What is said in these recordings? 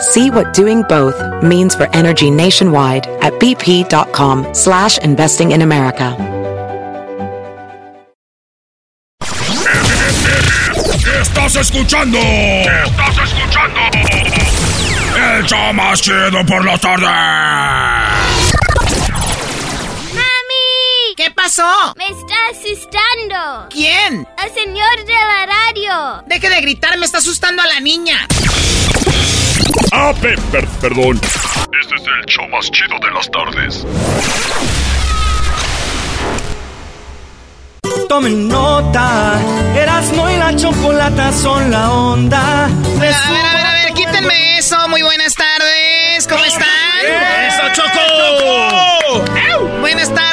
See what doing both means for energy nationwide at bp.com slash investing in America. Estás escuchando. Estás escuchando. El show más chido por la tarde. ¡Mami! ¿Qué pasó? Me está asustando. ¿Quién? El señor de la radio. Deje de gritar, me está asustando a la niña. Ah, pe- per- perdón. Este es el show más chido de las tardes. Tomen nota, Erasmo y la chocolata son la onda. A ver, a ver, a ver, quítenme eso. Muy buenas tardes. ¿Cómo están? ¡Eso, Choco! Buenas tardes.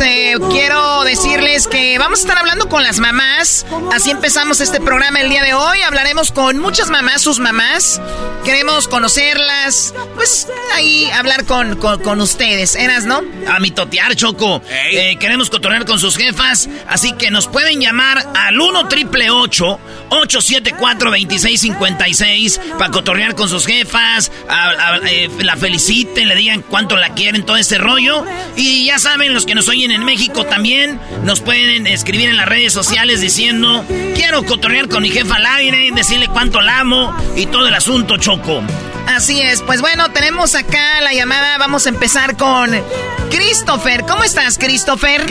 Eh, quiero decirles que vamos a estar hablando con las mamás. Así empezamos este programa el día de hoy. Hablaremos con muchas mamás, sus mamás. Queremos conocerlas. Pues ahí hablar con, con, con ustedes. ¿Eras, no? A mitotear, Choco. Eh, queremos cotorrear con sus jefas, así que nos pueden llamar al 1 triple 874 2656 para cotorrear con sus jefas, a- a- eh, la feliciten, le digan cuánto la quieren, todo ese rollo. Y ya saben, los que nos oyen en México también, nos pueden escribir en las redes sociales diciendo, quiero cotorrear con mi jefa al aire, decirle cuánto la amo y todo el asunto, Choco. Así es. Pues bueno, tenemos acá la llamada. Vamos a empezar con Christopher. ¿Cómo estás, Christopher?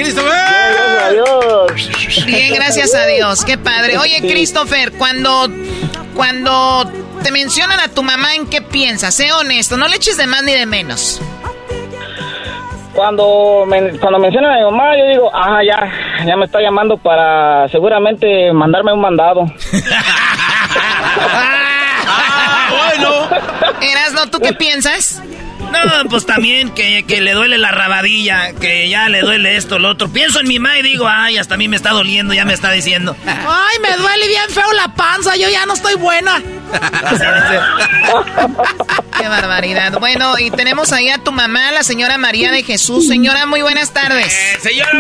Bien, gracias a Dios. Qué padre. Oye, Christopher, cuando, cuando te mencionan a tu mamá, ¿en qué piensas? Sé honesto, no le eches de más ni de menos. Cuando, me, cuando mencionan a mi mamá, yo digo, ah, ya, ya me está llamando para seguramente mandarme un mandado. bueno. Erasno, ¿tú qué piensas? No, pues también que, que le duele la rabadilla, que ya le duele esto, lo otro. Pienso en mi mamá y digo, ay, hasta a mí me está doliendo, ya me está diciendo. Ay, me duele bien feo la panza, yo ya no estoy buena. Qué barbaridad. Bueno, y tenemos ahí a tu mamá, la señora María de Jesús. Señora, muy buenas tardes. señora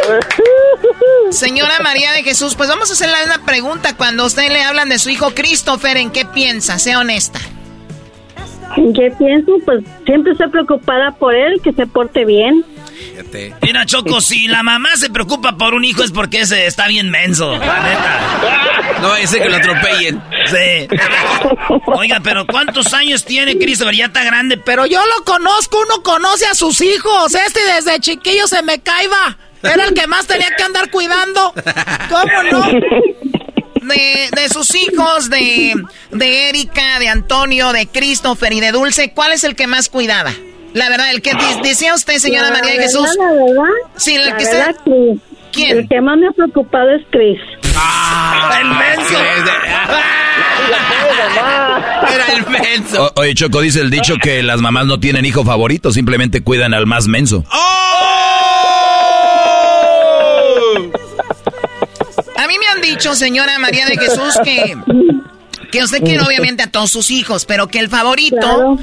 Señora María de Jesús, pues vamos a hacerle una pregunta. Cuando a usted le hablan de su hijo Christopher, ¿en qué piensa? Sea honesta. ¿En qué pienso? Pues siempre estoy preocupada por él, que se porte bien. Mira, Choco, si la mamá se preocupa por un hijo es porque ese está bien menso, la neta. No, ese que lo atropellen. Sí. Oiga, pero ¿cuántos años tiene Christopher? Ya está grande, Pero yo lo conozco, uno conoce a sus hijos. Este desde chiquillo se me caiba. Era el que más tenía que andar cuidando. ¿Cómo no? De, de sus hijos, de, de Erika, de Antonio, de Christopher y de Dulce, ¿cuál es el que más cuidaba? La verdad, el que decía usted, señora La María de verdad, Jesús. La verdad, Sí, el la que verdad, sí. ¿Quién? El que más me ha preocupado es Chris. el menso. Era el menso. O- oye, Choco, dice el dicho que las mamás no tienen hijo favorito, simplemente cuidan al más menso. A mí me han dicho, señora María de Jesús, que, que usted quiere obviamente a todos sus hijos, pero que el favorito,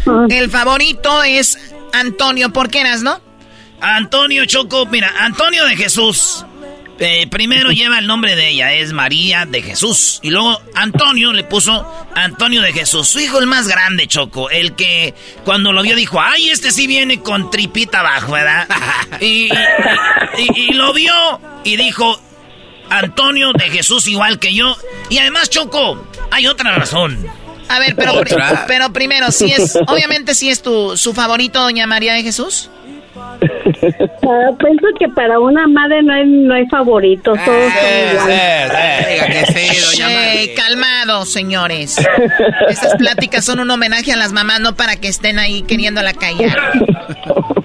Claro, el favorito es Antonio. ¿Por qué eras, no? Antonio Choco, mira, Antonio de Jesús. Eh, primero lleva el nombre de ella, es María de Jesús. Y luego Antonio le puso Antonio de Jesús, su hijo el más grande, Choco. El que cuando lo vio dijo, ay, este sí viene con tripita abajo, ¿verdad? Y, y- y lo vio y dijo, Antonio de Jesús igual que yo. Y además, Choco, hay otra razón. A ver, pero, Otra. pero primero, si es, obviamente si es tu, su favorito, doña María de Jesús. Ah, pienso que para una madre no hay, no hay favoritos, todos son iguales. Ey, calmados, señores. Estas pláticas son un homenaje a las mamás, no para que estén ahí queriéndola callar.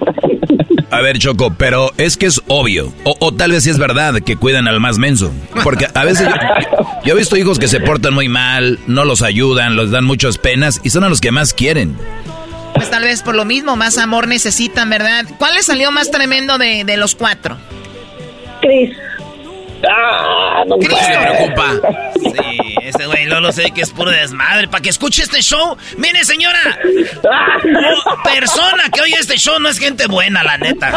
A ver, Choco, pero es que es obvio. O, o tal vez sí es verdad que cuidan al más menso. Porque a veces yo, yo he visto hijos que se portan muy mal, no los ayudan, los dan muchas penas y son a los que más quieren. Pues tal vez por lo mismo, más amor necesitan, ¿verdad? ¿Cuál les salió más tremendo de, de los cuatro? Cris. Ah, no ¿Qué se preocupa? Sí, ese güey no lo sé que es puro desmadre. Para que escuche este show, mire señora, persona que oye este show no es gente buena, la neta.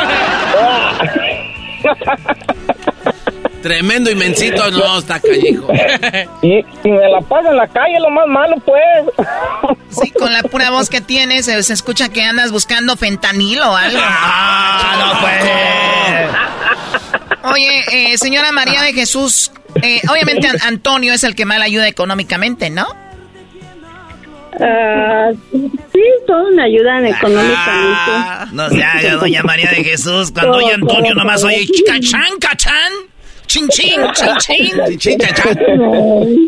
Tremendo inmensito, no, está callejo. Y, y me la paso en la calle, lo más malo, pues. Sí, con la pura voz que tienes, se, se escucha que andas buscando fentanilo o algo. Ah, no puede. Oye, eh, señora María de Jesús, eh, obviamente An- Antonio es el que más la ayuda económicamente, ¿no? Ah, sí, todos me ayudan económicamente. Ah, no se haga, doña María de Jesús. Cuando oye Antonio nomás oye cachán, cachán. Chin, chin, chin, chin. Chin, chan, chan.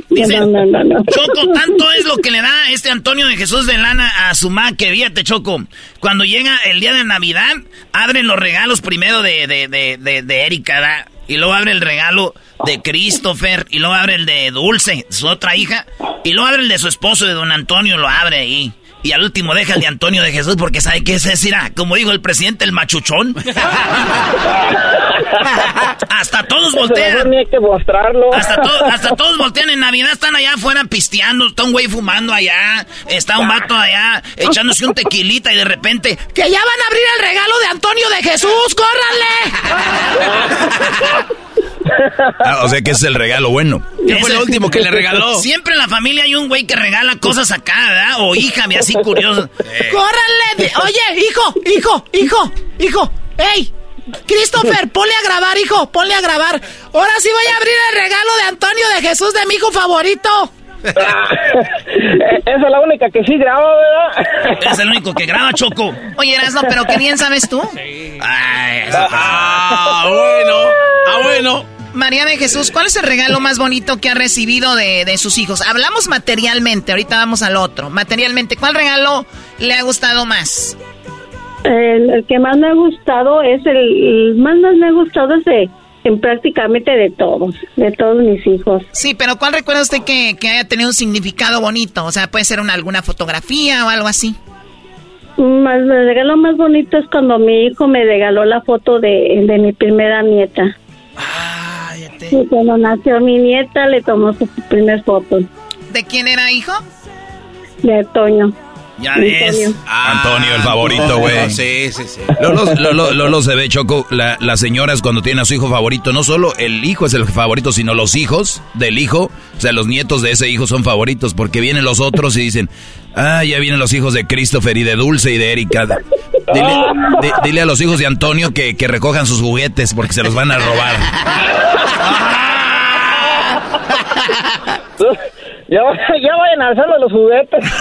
Dice, No, no, no, no. Choco, tanto es lo que le da este Antonio de Jesús de lana a su ma que fíjate, Choco. Cuando llega el día de Navidad, abren los regalos primero de, de, de, de, de Erika, ¿verdad? Y luego abre el regalo de Christopher, y luego abre el de Dulce, su otra hija, y luego abre el de su esposo, de don Antonio, lo abre ahí. Y al último deja el de Antonio de Jesús porque sabe que ese será, como dijo el presidente, el machuchón. Hasta todos voltean. Hay que mostrarlo. Hasta, to- hasta todos voltean en Navidad, están allá afuera pisteando, está un güey fumando allá, está un vato allá echándose un tequilita y de repente... ¡Que ya van a abrir el regalo de Antonio de Jesús! ¡Córranle! Ah, o sea que ese es el regalo bueno. ¿Qué fue lo último que le regaló? Siempre en la familia hay un güey que regala cosas acá, ¿verdad? O hija, y así curioso. ¡Córranle! Oye, hijo, hijo, hijo, hijo. ¡Ey! Christopher, ponle a grabar, hijo, ponle a grabar. Ahora sí voy a abrir el regalo de Antonio de Jesús de mi hijo favorito. Esa es la única que sí graba, ¿verdad? Es el único que graba, Choco. Oye, Erasno, pero qué bien sabes tú. Ay, eso- Ah, bueno. Ah, bueno. María de Jesús, ¿cuál es el regalo más bonito que ha recibido de, de sus hijos? Hablamos materialmente, ahorita vamos al otro. Materialmente, ¿cuál regalo le ha gustado más? El, el que más me ha gustado es el, el más, más me ha gustado es de, en prácticamente de todos, de todos mis hijos. Sí, pero ¿cuál recuerda usted que, que haya tenido un significado bonito? O sea, puede ser una, alguna fotografía o algo así. Más, el regalo más bonito es cuando mi hijo me regaló la foto de, de mi primera nieta. Y cuando nació mi nieta le tomó su primer foto ¿De quién era hijo? de Toño. Ya ves. Antonio. Antonio, el favorito, güey. Ah, Sí, sí, sí. Lolo se ve, Choco, la- las señoras cuando tienen a su hijo favorito, no solo el hijo es el favorito, sino los hijos del hijo, o sea, los nietos de ese hijo son favoritos, porque vienen los otros y dicen, ah, ya vienen los hijos de Christopher y de Dulce y de Erika. Dile, di- dile a los hijos de Antonio que, que recojan sus juguetes porque se los van a robar. Ya, ya vayan alzando los juguetes.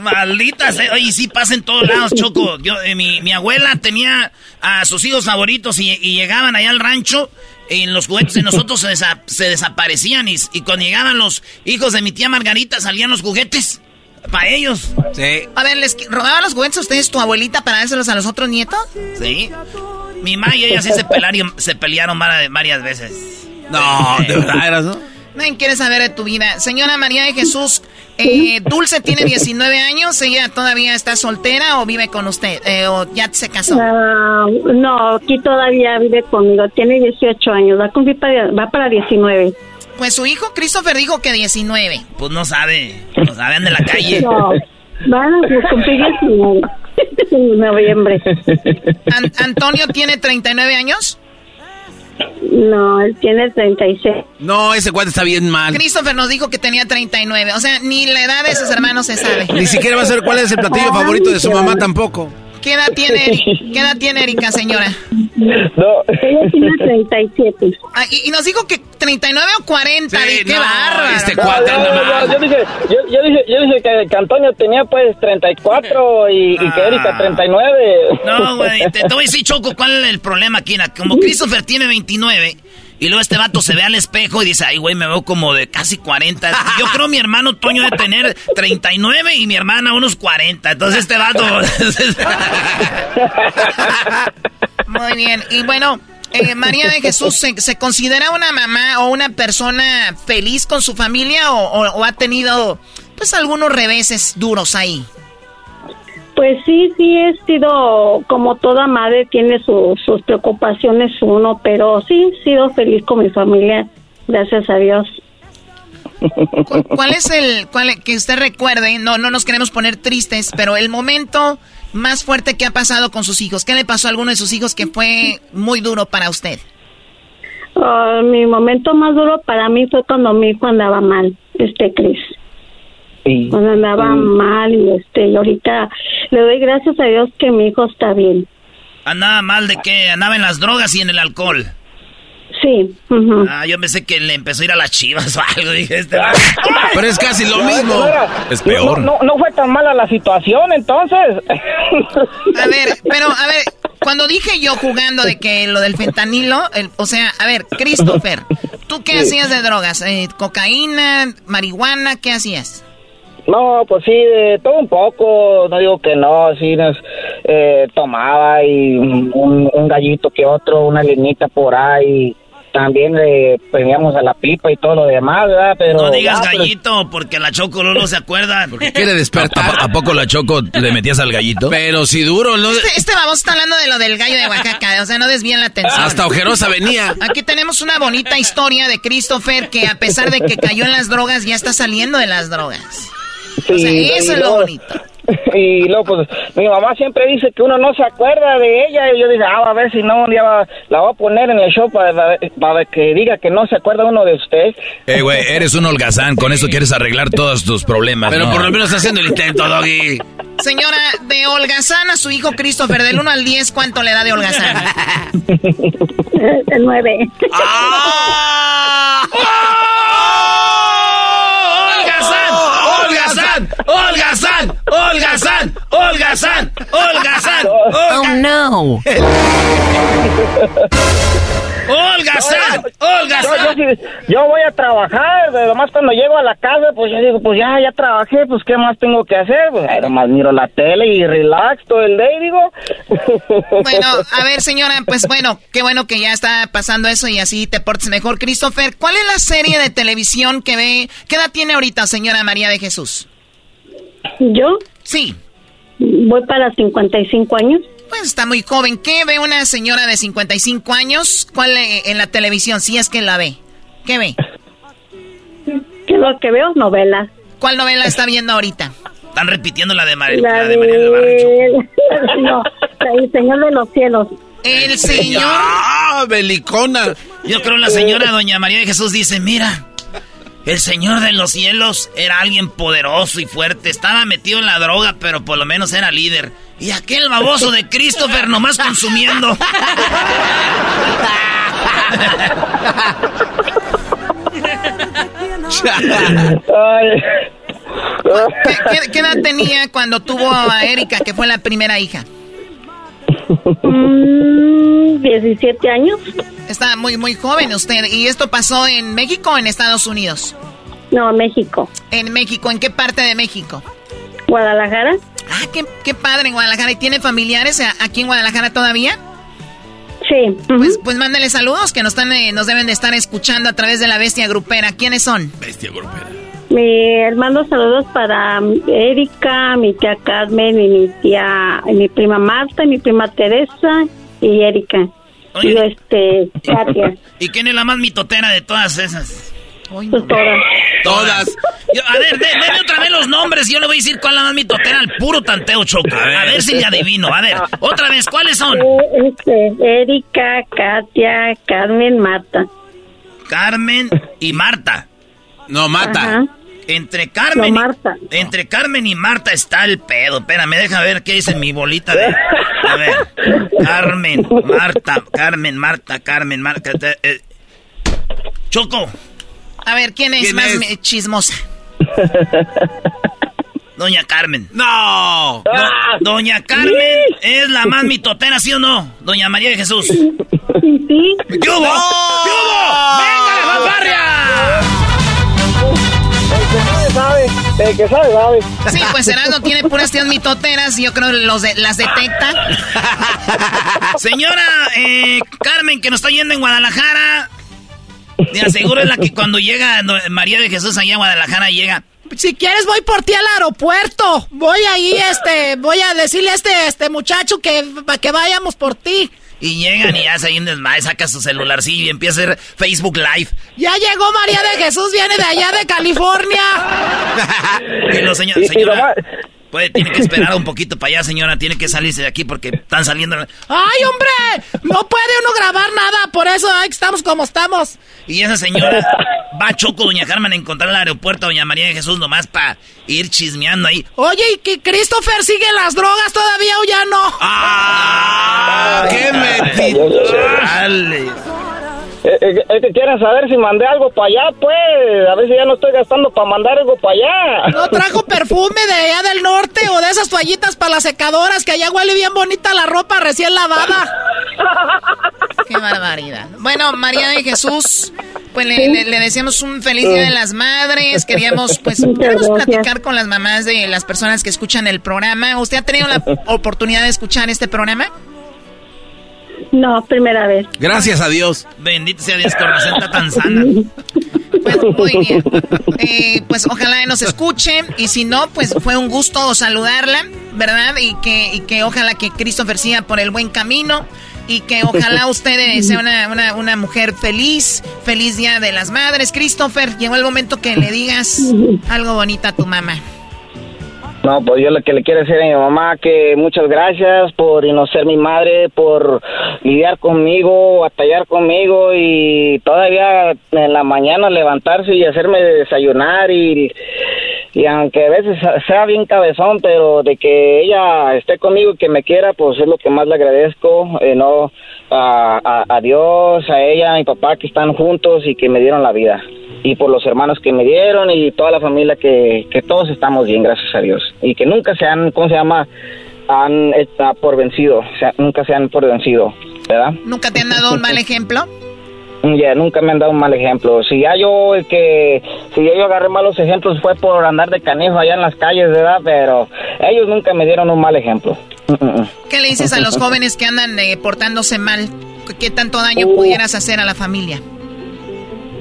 Malditas, eh. oye, sí pasa en todos lados, Choco. Yo, eh, mi, mi abuela tenía a sus hijos favoritos y, y llegaban allá al rancho y los juguetes de nosotros se, desa- se desaparecían y, y cuando llegaban los hijos de mi tía Margarita salían los juguetes para ellos. Sí. A ver, ¿les robaba los juguetes a ustedes tu abuelita para dárselos a los otros nietos? Sí. Mi mamá y ella sí se pelearon, se pelearon vari- varias veces. No, de verdad eras, ¿no? Nadie quiere saber de tu vida. Señora María de Jesús, eh, Dulce tiene 19 años, ¿ella todavía está soltera o vive con usted? Eh, ¿O ya se casó? Ah, no, aquí todavía vive conmigo, tiene 18 años, va, a cumplir para, va para 19. Pues su hijo Christopher dijo que 19. Pues no sabe, no saben de la calle. No, van a cumplir 19 en noviembre. An- ¿Antonio tiene 39 años? No, él tiene 36. No, ese cuate está bien mal. Christopher nos dijo que tenía 39. O sea, ni la edad de sus hermanos se sabe. Ni siquiera va a saber cuál es el platillo favorito de su mamá tampoco. ¿Qué edad tiene, Eri- ¿qué edad tiene Erika, señora? No. Ella tiene 37. Ah, y, y nos dijo que 39 o 40. Sí, ¡Qué no, bárbaro! este No, cuate no, no, yo dije, yo, yo dije, yo dije que, que Antonio tenía pues 34 y, y que Erika 39. No, güey, te, te voy a decir, Choco, ¿cuál es el problema aquí? Como Christopher tiene 29 y luego este vato se ve al espejo y dice, ay, güey, me veo como de casi 40. Yo creo mi hermano Toño de tener 39 y mi hermana unos 40. Entonces este vato... Muy bien. Y bueno, eh, María de Jesús, ¿se, se considera una mamá o una persona feliz con su familia o, o- o ha tenido pues algunos reveses duros ahí? Pues sí, sí he sido, como toda madre, tiene su- sus preocupaciones uno, pero sí he sido feliz con mi familia, gracias a Dios. ¿Cu- ¿Cuál es el, cuál, que usted recuerde, no, no nos queremos poner tristes, pero el momento más fuerte que ha pasado con sus hijos? ¿Qué le pasó a alguno de sus hijos que fue muy duro para usted? Ah, mi momento más duro para mí fue cuando mi hijo andaba mal, este Cris. Sí. Cuando andaba mal y este, y ahorita le doy gracias a Dios que mi hijo está bien. Andaba mal de que andaba en las drogas y en el alcohol. Sí. ujú. Ah, yo pensé que le empezó a ir a las chivas o algo. Dije, este... Pero es casi lo mismo. Es peor. No, no, no fue tan mala la situación entonces. A ver, pero a ver, cuando dije yo jugando de que lo del fentanilo, el- o sea, a ver, Christopher, ¿tú qué hacías de drogas? Eh, ¿Cocaína, marihuana? ¿Qué hacías? No, pues sí, de todo un poco, no digo que no, sí nos eh, tomaba y un, un gallito que otro, una linita por ahí, también le prendíamos a la pipa y todo lo demás, ¿verdad? Pero No digas ya, pues, gallito, porque la Choco no se acuerda. Porque quiere despertar. ¿A, a poco la choco le metías al gallito? Pero si duro, ¿no? Este, este baboso está hablando de lo del gallo de Oaxaca, o sea, no desvíen la atención. Hasta ojerosa venía. Aquí tenemos una bonita historia de Christopher que a pesar de que cayó en las drogas, ya está saliendo de las drogas. Sí, O sea, eso y es lo luego- bonito. Y luego, pues, mi mamá siempre dice que uno no se acuerda de ella. Y yo dije, ah, a ver si no, un día va- la voy a poner en el show para, para que diga que no se acuerda uno de usted. Eh, güey, eres un holgazán. Con eso quieres arreglar todos tus problemas. Pero ¿no? por lo menos está haciendo el intento, Doggy. Señora, de Holgazán a su hijo Christopher, del 1 al 10, ¿cuánto le da de Holgazán? El 9. ¡Holgazán! ¡Holgazán! ¡Holgazán! ¡Holgazán! ¡Holgazán! Oh no. ¡Holgazán! Yo, ¡Holgazán! yo, sí- yo voy a trabajar, pero nomás cuando llego a la casa, pues yo digo, pues ya, ya trabajé, pues ¿qué más tengo que hacer? Pues ay, nomás miro la tele y relax todo el día, y digo. Bueno, a ver, señora, pues bueno, qué bueno que ya está pasando eso y así te portes mejor. Christopher, ¿cuál es la serie de televisión que ve? ¿Qué edad tiene ahorita, señora María de Jesús? Yo Sí, voy para 55 años. pues está muy joven. ¿Qué ve una señora de 55 años? ¿Cuál eh, en la televisión? Si es que la ve. ¿Qué ve? ¿Qué es lo que veo? Novelas. ¿Cuál novela está viendo ahorita? Están repitiendo la de, Mar La la de María del Barrio. No, del Señor de los Cielos. El señor. ¡Ah, belicona! Yo creo la señora Doña María de Jesús dice, mira, el Señor de los cielos era alguien poderoso y fuerte, estaba metido en la droga, pero por lo menos era líder. Y aquel baboso de Christopher nomás consumiendo. Ay. ¿Qué, qué- qué edad tenía cuando tuvo a Erika, que fue la primera hija? Mm, 17 años. Está muy, muy joven usted. ¿Y esto pasó en México o en Estados Unidos? No, México. En México, ¿en qué parte de México? Guadalajara. Ah, qué, qué padre en Guadalajara. ¿Y tiene familiares a- aquí en Guadalajara todavía? Sí. Pues, pues mándale saludos que nos, están, eh, nos deben de estar escuchando a través de la bestia grupera. ¿Quiénes son? Bestia grupera. Mi hermano, saludos para Erika, mi tía Carmen y mi tía, y mi prima Marta, y mi prima Teresa y Erika. Oye. Y yo, este, Katia. ¿Y quién es la más mitotera de todas esas? Pues no. todas. Todas. Yo- a ver, de- denme otra vez los nombres y yo le voy a decir cuál es la más mitotera al puro tanteo choco. A ver si le adivino. A ver, otra vez, ¿cuáles son? Eh, Este, Erika, Katia, Carmen, Marta. Carmen y Marta. No, mata. Ajá. Entre Carmen, No, Marta. Y, entre Carmen y Marta está el pedo. Espérame, deja ver qué dice mi bolita de. A ver. Carmen, Marta, Carmen, Marta, Carmen, Marta. eh, eh. Choco. A ver, ¿quién es ¿Quién más es? chismosa? Doña Carmen. ¡No! Do- Doña Carmen es la más mitotera, ¿sí o no? Doña María de Jesús. Sí, sí. ¿Qué hubo? ¿Qué hubo? ¡Venga la fanfarria! Sabe, el que sabe, sabe. Sí, pues Erasmo tiene puras tías mitoteras y yo creo que los de- las detecta. Señora eh, Carmen, que nos está yendo en Guadalajara. Le aseguro es la que cuando llega María de Jesús allá a Guadalajara llega. Si quieres voy por ti al aeropuerto. Voy ahí, este, voy a decirle a este, este muchacho que, que vayamos por ti. Y llegan y hace ahí un desmadre, saca su celularcillo y empieza a hacer Facebook Live. Ya llegó María de Jesús, viene de allá de California. Y los señor, Y- y señora, nomás- puede, tiene que esperar un poquito para allá, señora. Tiene que salirse de aquí porque están saliendo. ¡Ay, hombre! No puede uno grabar nada, por eso ay, estamos como estamos. Y esa señora va a Choco, doña Carmen, a encontrar al aeropuerto a doña María de Jesús nomás para ir chismeando ahí. Oye, ¿y que Christopher sigue las drogas todavía o ya no? ¡Ah! ¡Qué metido! Eh, eh, Es que quieren saber si mandé algo para allá, pues. A ver si ya no estoy gastando para mandar algo para allá. ¿No trajo perfume de allá del norte o de esas toallitas para las secadoras que allá huele bien bonita la ropa recién lavada? Qué barbaridad. Bueno, María de Jesús, pues le, le- le deseamos un feliz Día de las Madres. Queríamos, pues, queremos platicar con las mamás de las personas que escuchan el programa. ¿Usted ha tenido la oportunidad de escuchar este programa? No, primera vez. Gracias a Dios. Bendito sea Dios, está tan sana. Pues muy bien. Eh, pues ojalá nos escuche y si no, pues fue un gusto saludarla, ¿verdad? Y que, y que ojalá que Christopher siga por el buen camino y que ojalá usted eh, sea una, una, una mujer feliz, feliz Día de las Madres. Christopher, llegó el momento que le digas algo bonito a tu mamá. No, pues yo lo que le quiero decir a mi mamá que muchas gracias por no ser mi madre, por lidiar conmigo, batallar conmigo y todavía en la mañana levantarse y hacerme desayunar y, y aunque a veces sea bien cabezón, pero de que ella esté conmigo y que me quiera, pues es lo que más le agradezco, eh, no a, a, a Dios, a ella, a mi papá que están juntos y que me dieron la vida y por los hermanos que me dieron y toda la familia que, que todos estamos bien, gracias a Dios. Y que nunca se han, ¿cómo se llama? Han está por vencido, o sea, nunca se han por vencido, ¿verdad? ¿Nunca te han dado un mal ejemplo? Ya, nunca me han dado un mal ejemplo. Si ya yo, el que, si ya yo agarré malos ejemplos fue por andar de canejo allá en las calles, ¿verdad? Pero ellos nunca me dieron un mal ejemplo. ¿Qué le dices a los jóvenes que andan eh, portándose mal? ¿Qué tanto daño Uh. pudieras hacer a la familia?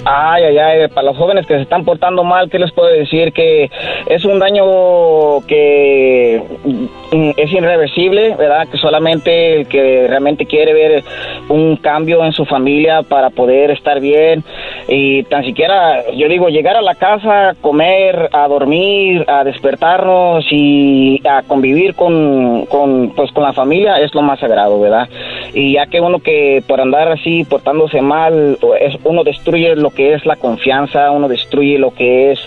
Ay, ay, ay, para los jóvenes que se están portando mal, ¿qué les puedo decir? Que es un daño que mm, es irreversible, ¿verdad? Que solamente el que realmente quiere ver un cambio en su familia para poder estar bien y tan siquiera, yo digo, llegar a la casa, comer, a dormir, a despertarnos y a convivir con, con, pues, con la familia es lo más sagrado, ¿verdad? Y ya que uno que por andar así, portándose mal, uno destruye lo que es la confianza, uno destruye lo que es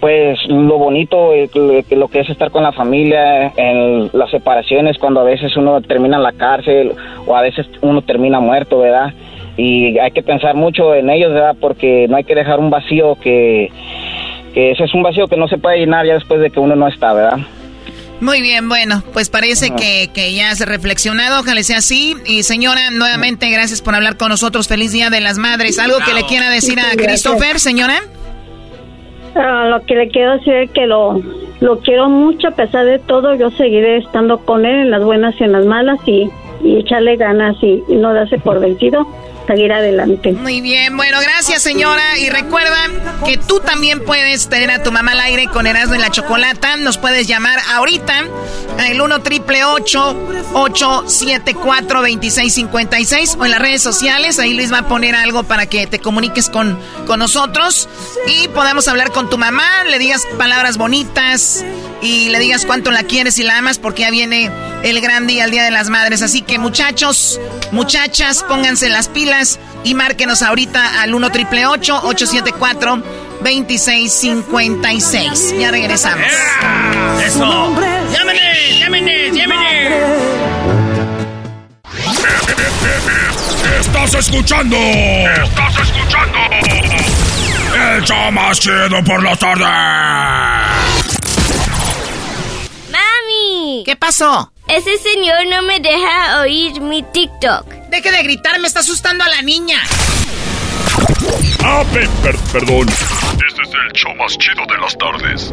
pues lo bonito, lo lo que es estar con la familia, en las separaciones, cuando a veces uno termina en la cárcel o a veces uno termina muerto, ¿verdad? Y hay que pensar mucho en ellos, ¿verdad? Porque no hay que dejar un vacío que, que ese es un vacío que no se puede llenar ya después de que uno no está, ¿verdad? Muy bien, bueno, pues parece que, que ya has reflexionado, ojalá sea así. Y señora, nuevamente gracias por hablar con nosotros. Feliz Día de las Madres. ¿Algo que le quiera decir a. Christopher, señora? Ah, lo que le quiero decir es que lo, lo quiero mucho, a pesar de todo, yo seguiré estando con él en las buenas y en las malas y, y echarle ganas y, y no darse por vencido, seguir adelante. Muy bien, bueno, gracias señora. Y recuerda que tú también puedes tener a tu mamá al aire con Erasmo y la Chocolata. Nos puedes llamar ahorita al 1 triple 874 2656 o en las redes sociales. Ahí Luis va a poner algo para que te comuniques con, con nosotros y podamos hablar con tu mamá, le digas palabras bonitas y le digas cuánto la quieres y la amas porque ya viene el gran día, el Día de las Madres. Así que muchachos, muchachas, pónganse las pilas y márquenos ahorita al 1 triple 874 2656. Ya regresamos. ¡Eso! ¡Llámenes! ¡Llámenes! ¡Llámenes! Estás escuchando. Estás escuchando. El show más chido por la tarde. ¡Mami! ¿Qué pasó? Ese señor no me deja oír mi TikTok. Deje de gritar, me está asustando a la niña. Ah, pe- per- perdón. Este es el show más chido de las tardes.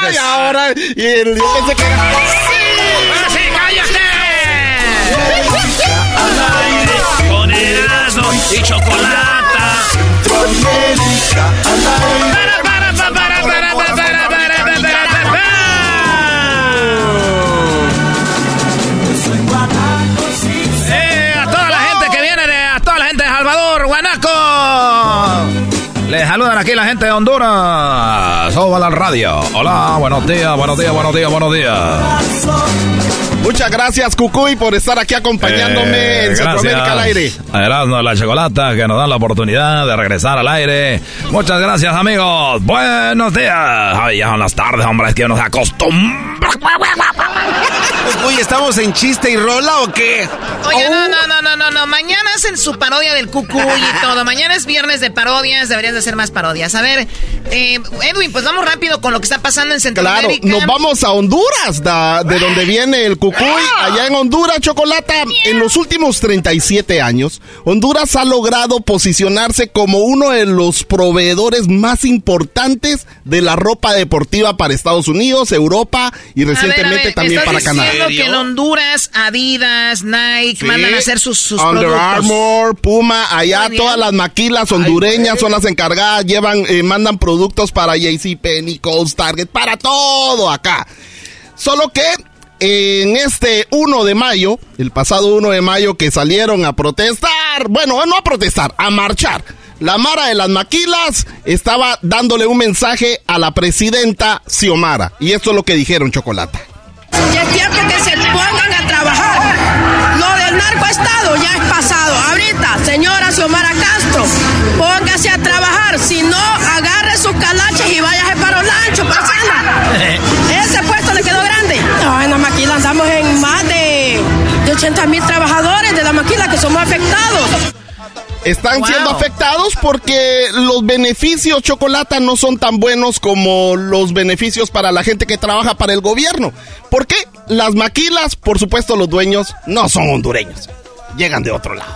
¡Ay! Ahora. Y el, yo pensé que era. ¡Ahora sí, cállate! Con Erasmo y Chocolata. Para, para, para, Les saludan aquí la gente de Honduras. Soba la radio. Hola, buenos días, buenos días, buenos días, buenos días. Muchas gracias, Cucuy, por estar aquí acompañándome Eh, en Centroamérica al aire. Erasmo la Chocolata que nos dan la oportunidad de regresar al aire. Muchas gracias, amigos. Buenos días. Ay, ya son las tardes, hombre, es que nos acostumbramos. Cucuy, ¿estamos en chiste y rola o qué? Oye, no, no, no, no, no, no. Mañana hacen su parodia del cucuy y todo. Mañana es viernes de parodias, deberías de hacer más parodias. A ver, eh, Edwin, pues vamos rápido con lo que está pasando en Claro, Centroamérica. nos vamos a Honduras, da- de donde viene el Cucuy. Allá en Honduras, Chocolata, en los últimos 37 años, Honduras ha logrado posicionarse como uno de los proveedores más importantes de la ropa deportiva para Estados Unidos, Europa y A ver, a recientemente ver, también ¿me para Canadá. Que en Honduras, Adidas, Nike Sí. mandan a hacer sus, sus Under productos. Armour, Puma, allá todas las maquilas hondureñas son las encargadas, llevan, eh, mandan productos para JCPenney, Kohl's, Target, para todo acá. Solo que en este 1 de mayo, el pasado 1 de mayo que salieron a protestar, bueno, no a protestar, a marchar. La Mara de las Maquilas estaba dándole un mensaje a la presidenta Xiomara. Y esto es lo que dijeron, Chocolata. Ya es tiempo que se pongan a trabajar. Lo del narcoestado ya es pasado. Ahorita, señora Xiomara Castro, póngase a trabajar. Si no, agarre sus calaches y váyase para Olancho, paisana. Ese puesto le quedó grande. No, en la maquila andamos en más de, de 80 mil trabajadores de la maquila que somos afectados. Están Wow. siendo afectados porque los beneficios chocolata no son tan buenos como los beneficios para la gente que trabaja para el gobierno. ¿Por qué? Las maquilas, por supuesto, los dueños no son hondureños. Llegan de otro lado.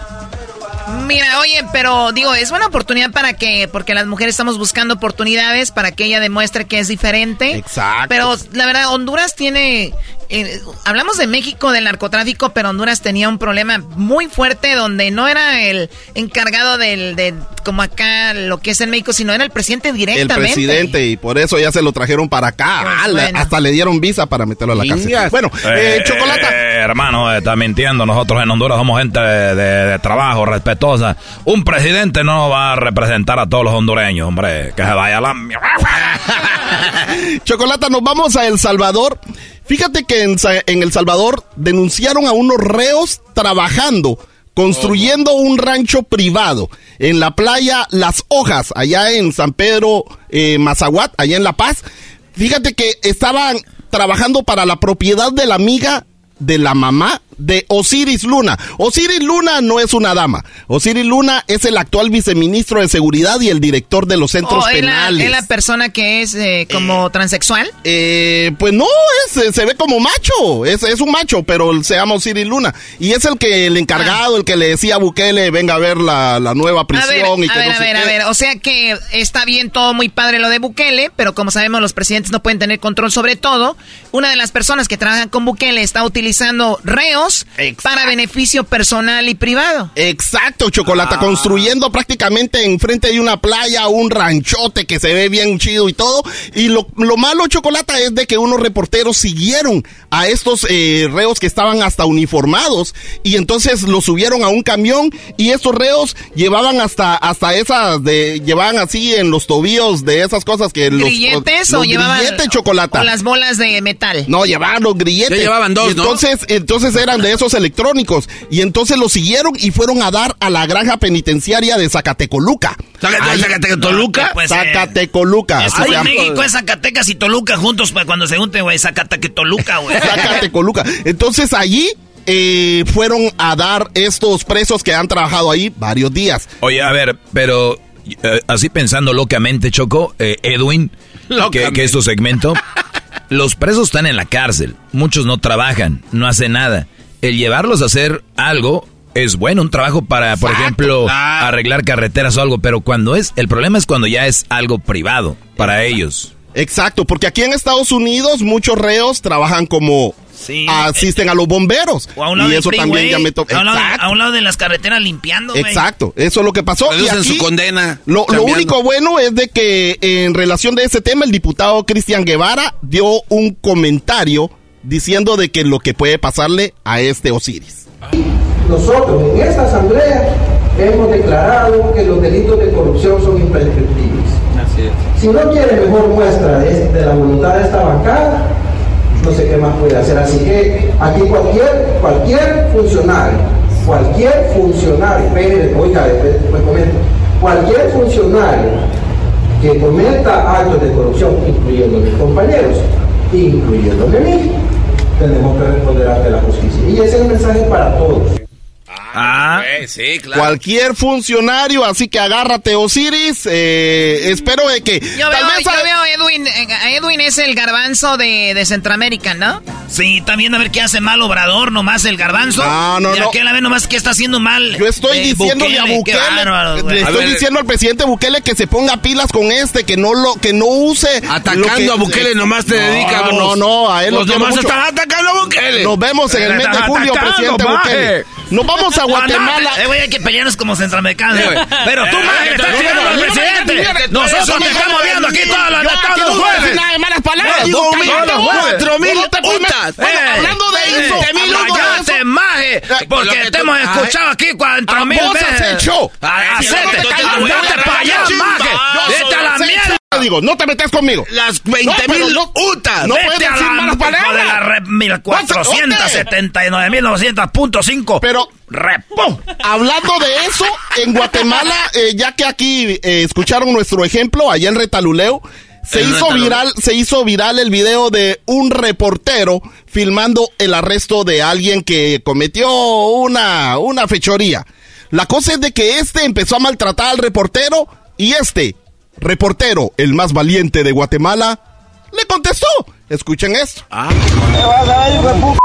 Mira, oye, pero digo, es buena oportunidad para que, porque las mujeres estamos buscando oportunidades para que ella demuestre que es diferente. Exacto. Pero la verdad, Honduras tiene, eh, hablamos de México del narcotráfico, pero Honduras tenía un problema muy fuerte donde no era el encargado del, de, como acá lo que es en México, sino era el presidente El directamente. presidente, y por eso ya se lo trajeron para acá. Pues Ah, bueno. Hasta le dieron visa para meterlo a la cárcel. Bueno, eh, Chocolata, hermano, está mintiendo. Nosotros en Honduras somos gente de, trabajo, respetuosa. Un presidente no va a representar a todos los hondureños, hombre. Que se vaya la... Chocolata, nos vamos a El Salvador. Fíjate que en, en El Salvador denunciaron a unos reos trabajando construyendo un rancho privado en la playa Las Hojas, allá en San Pedro eh, Mazaguat, allá en La Paz. Fíjate que estaban trabajando para la propiedad de la amiga de la mamá de Osiris Luna. Osiris Luna no es una dama. Osiris Luna es el actual viceministro de Seguridad y el director de los centros oh, penales. ¿Es la persona que es eh, como transexual? Eh, pues no, es, se ve como macho. Es, es, un macho, pero se llama Osiris Luna. Y es el que el encargado, el que le decía a Bukele, venga a ver la, nueva prisión. y que a ver, a ver, a ver. O sea que está bien todo muy padre lo de Bukele, pero como sabemos los presidentes no pueden tener control sobre todo. Una de las personas que trabajan con Bukele está utilizando reos para beneficio personal y privado. Exacto, Chocolata, ah. construyendo prácticamente enfrente de una playa un ranchote que se ve bien chido y todo. Y lo, malo, Chocolata, es de que unos reporteros siguieron a estos eh, reos que estaban hasta uniformados y entonces los subieron a un camión y estos reos llevaban hasta hasta esas de llevaban así en los tobillos de esas cosas que los grilletes o llevaban grilletes chocolate o las bolas de metal. No, llevaban los grilletes. Ya llevaban dos, entonces, entonces eran de esos electrónicos. Y entonces lo siguieron y fueron a dar a la granja penitenciaria de Zacatecoluca. ¿Zacatecoluca? Pues, Zacatecoluca. Es México es Zacatecas y Toluca juntos pues, cuando se junten, güey. Zacatecoluca, güey. Zacatecoluca. Entonces allí eh, fueron a dar estos presos que han trabajado ahí varios días. Oye, a ver, pero eh, así pensando locamente, Choco, eh, Edwin, que, que, es tu segmento, los presos están en la cárcel, muchos no trabajan, no hacen nada el llevarlos a hacer algo es bueno, un trabajo para, por ejemplo, arreglar carreteras o algo, pero cuando es, el problema es cuando ya es algo privado para ellos. Exacto, porque aquí en Estados Unidos muchos reos trabajan como asisten a los bomberos. y eso también ya me toca. A, un lado de las carreteras limpiando. Exacto, eso es lo que pasó. y aquí, su condena. Lo, lo, único bueno es de que en relación de ese tema, el diputado Cristian Guevara dio un comentario diciendo de que lo que puede pasarle a este Osiris. Nosotros en esta asamblea hemos declarado que los delitos de corrupción son imprescriptibles. Si no quiere mejor muestra de, la voluntad de esta bancada, no sé qué más puede hacer. Así que aquí cualquier, cualquier funcionario, cualquier funcionario, oiga, después comento, cualquier funcionario que cometa actos de corrupción, incluyendo mis compañeros, incluyéndome a mí, tenemos que responder ante la justicia. Y ese es el mensaje para todos. Ah, sí, claro. Cualquier funcionario, así que agárrate, Osiris. Eh, espero de que. Yo veo, yo veo a Edwin, eh, Edwin es el garbanzo de, de, Centroamérica, ¿no? Sí, también a ver qué hace mal Obrador, nomás el garbanzo. No, no, y no. aquel a ver nomás qué está haciendo mal. Yo estoy diciéndole a Bukele. le estoy diciendo al presidente Bukele que se ponga pilas con este, que no lo, que no use. Atacando a Bukele, nomás te dedica. No, no, a él. Pues nomás estás atacando a Bukele. Nos vemos en el mes de julio, presidente Bukele. Nos vamos a Guatemala. Eh, güey, hay que pelearnos como centroamericanos. Pero tú, más estás tirando al presidente. Nosotros te estamos viendo aquí todas las todos los jueves. Nada de malas palabras. Cuatro mil putas. Hablando de eso. Cállate, maje. Porque te hemos escuchado aquí cuatro mil veces. Vos has hecho. Hacete. Vete para allá, maje. Vete a la mierda digo, no te metas conmigo. Las 20 mil no, utas. No puedes decir malas palabras. de la red 1479.900.5. Pero, repo. Hablando de eso, en Guatemala, eh, ya que aquí eh, escucharon nuestro ejemplo, allá en Retaluleo, se hizo viral, se hizo viral el video de un reportero filmando el arresto de alguien que cometió una, una fechoría. La cosa es de que este empezó a maltratar al reportero y este reportero, el más valiente de Guatemala, le contestó. Escuchen esto. Ah. Me vas a ver, hijo de puta.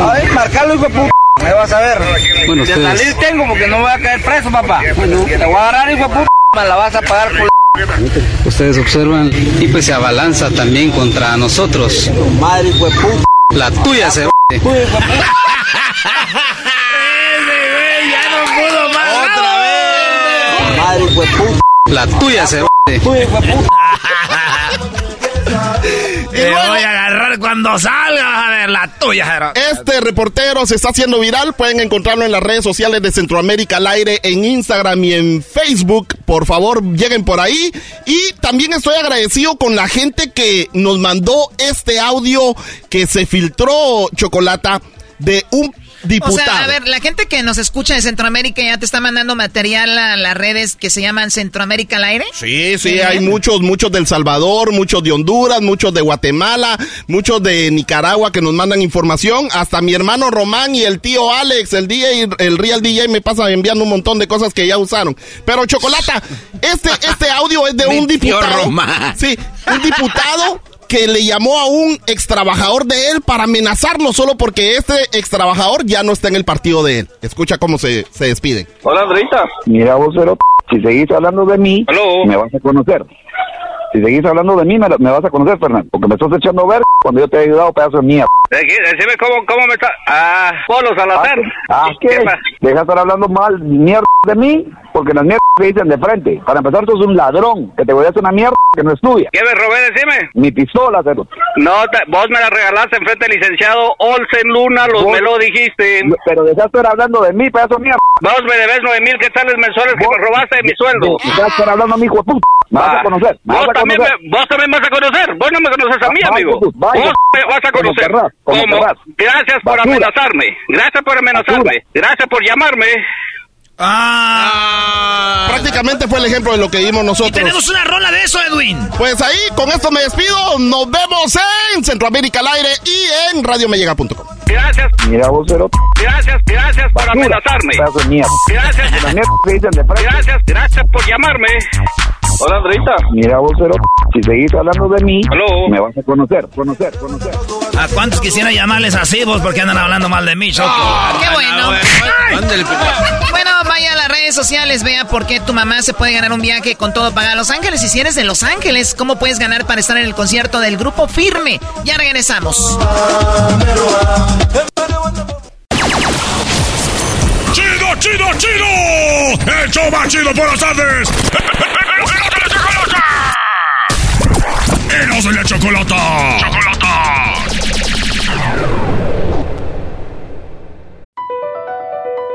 A marcarlo, hijo de puta. Me vas a ver. Bueno, de salir tengo porque no voy a caer preso, papá. Bueno. Te voy a agarrar, hijo de puta. Me la vas a pagar por Ustedes observan y pues se abalanza también contra nosotros. Madre, hijo de puta. La tuya se... La tuya se Te voy a agarrar cuando salga a ver la tuya, Este reportero se está haciendo viral. Pueden encontrarlo en las redes sociales de Centroamérica al aire, en Instagram y en Facebook. Por favor, lleguen por ahí. Y también estoy agradecido con la gente que nos mandó este audio que se filtró, Chocolata, de un diputado. O sea, a ver, la gente que nos escucha de Centroamérica ya te está mandando material a las redes que se llaman Centroamérica al aire. Sí, sí, hay muchos, muchos del Salvador, muchos de Honduras, muchos de Guatemala, muchos de Nicaragua que nos mandan información. Hasta mi hermano Román y el tío Alex, el DJ, el Real DJ me pasa enviando un montón de cosas que ya usaron. Pero Chocolata, este, este audio es de un diputado. Sí, un diputado que le llamó a un ex trabajador de él para amenazarlo solo porque este ex trabajador ya no está en el partido de él. Escucha cómo se, se despiden. Hola, Andreita. Mira, vos, si seguís hablando de mí, me vas a conocer. Si seguís hablando de mí, me, vas a conocer, Fernando. Porque me estás echando ver cuando yo te he ayudado, pedazo de mierda. Decime cómo, cómo me está. Ah, Polo Salazar. Ah, ¿qué? ¿Qué Deja de estar hablando mal, mierda de mí, porque las mierdas te dicen de frente. Para empezar, tú eres un ladrón, que te voy a hacer una mierda que no es tuya. ¿Qué me robé? Decime. Mi pistola, cero. No, vos me la regalaste en frente del licenciado Olsen Luna, los me lo dijiste. Pero deja de estar hablando de mí, pedazo de mierda. Vos me debes nueve mil quetzales mensuales que me robaste de mi sueldo. Deja de estar hablando a mi hijo de puta. Me vas a conocer. vos, También me, vos también vas a conocer. Vos no me conoces a mí, amigo. vos me vas a conocer. ¿Cómo? Gracias por amenazarme. Gracias por amenazarme. Gracias por llamarme. Ah. Prácticamente fue el ejemplo de lo que vimos nosotros. Y tenemos una rola de eso, Edwin. Pues ahí, con esto me despido. Nos vemos en Centroamérica al aire y en radiomellega.com. Gracias. Mira, vocero. Gracias, gracias por amenazarme. Gracias. Gracias, gracias por llamarme. Hola, Andreita. Mira, vocero, si seguís hablando de mí, me vas a conocer, conocer, conocer. ¿A cuántos quisiera llamarles así vos porque andan hablando mal de mí, Choco? Ah, ¡Qué bueno! bueno, vaya a las redes sociales, vea por qué tu mamá se puede ganar un viaje con todo pagado a Los Ángeles. Y si eres de Los Ángeles, ¿cómo puedes ganar para estar en el concierto del Grupo Firme? Ya regresamos. ¡Chido, chido, chido! ¡El show más chido por las tardes! ¡Eros de la chocolata! ¡Chocolata!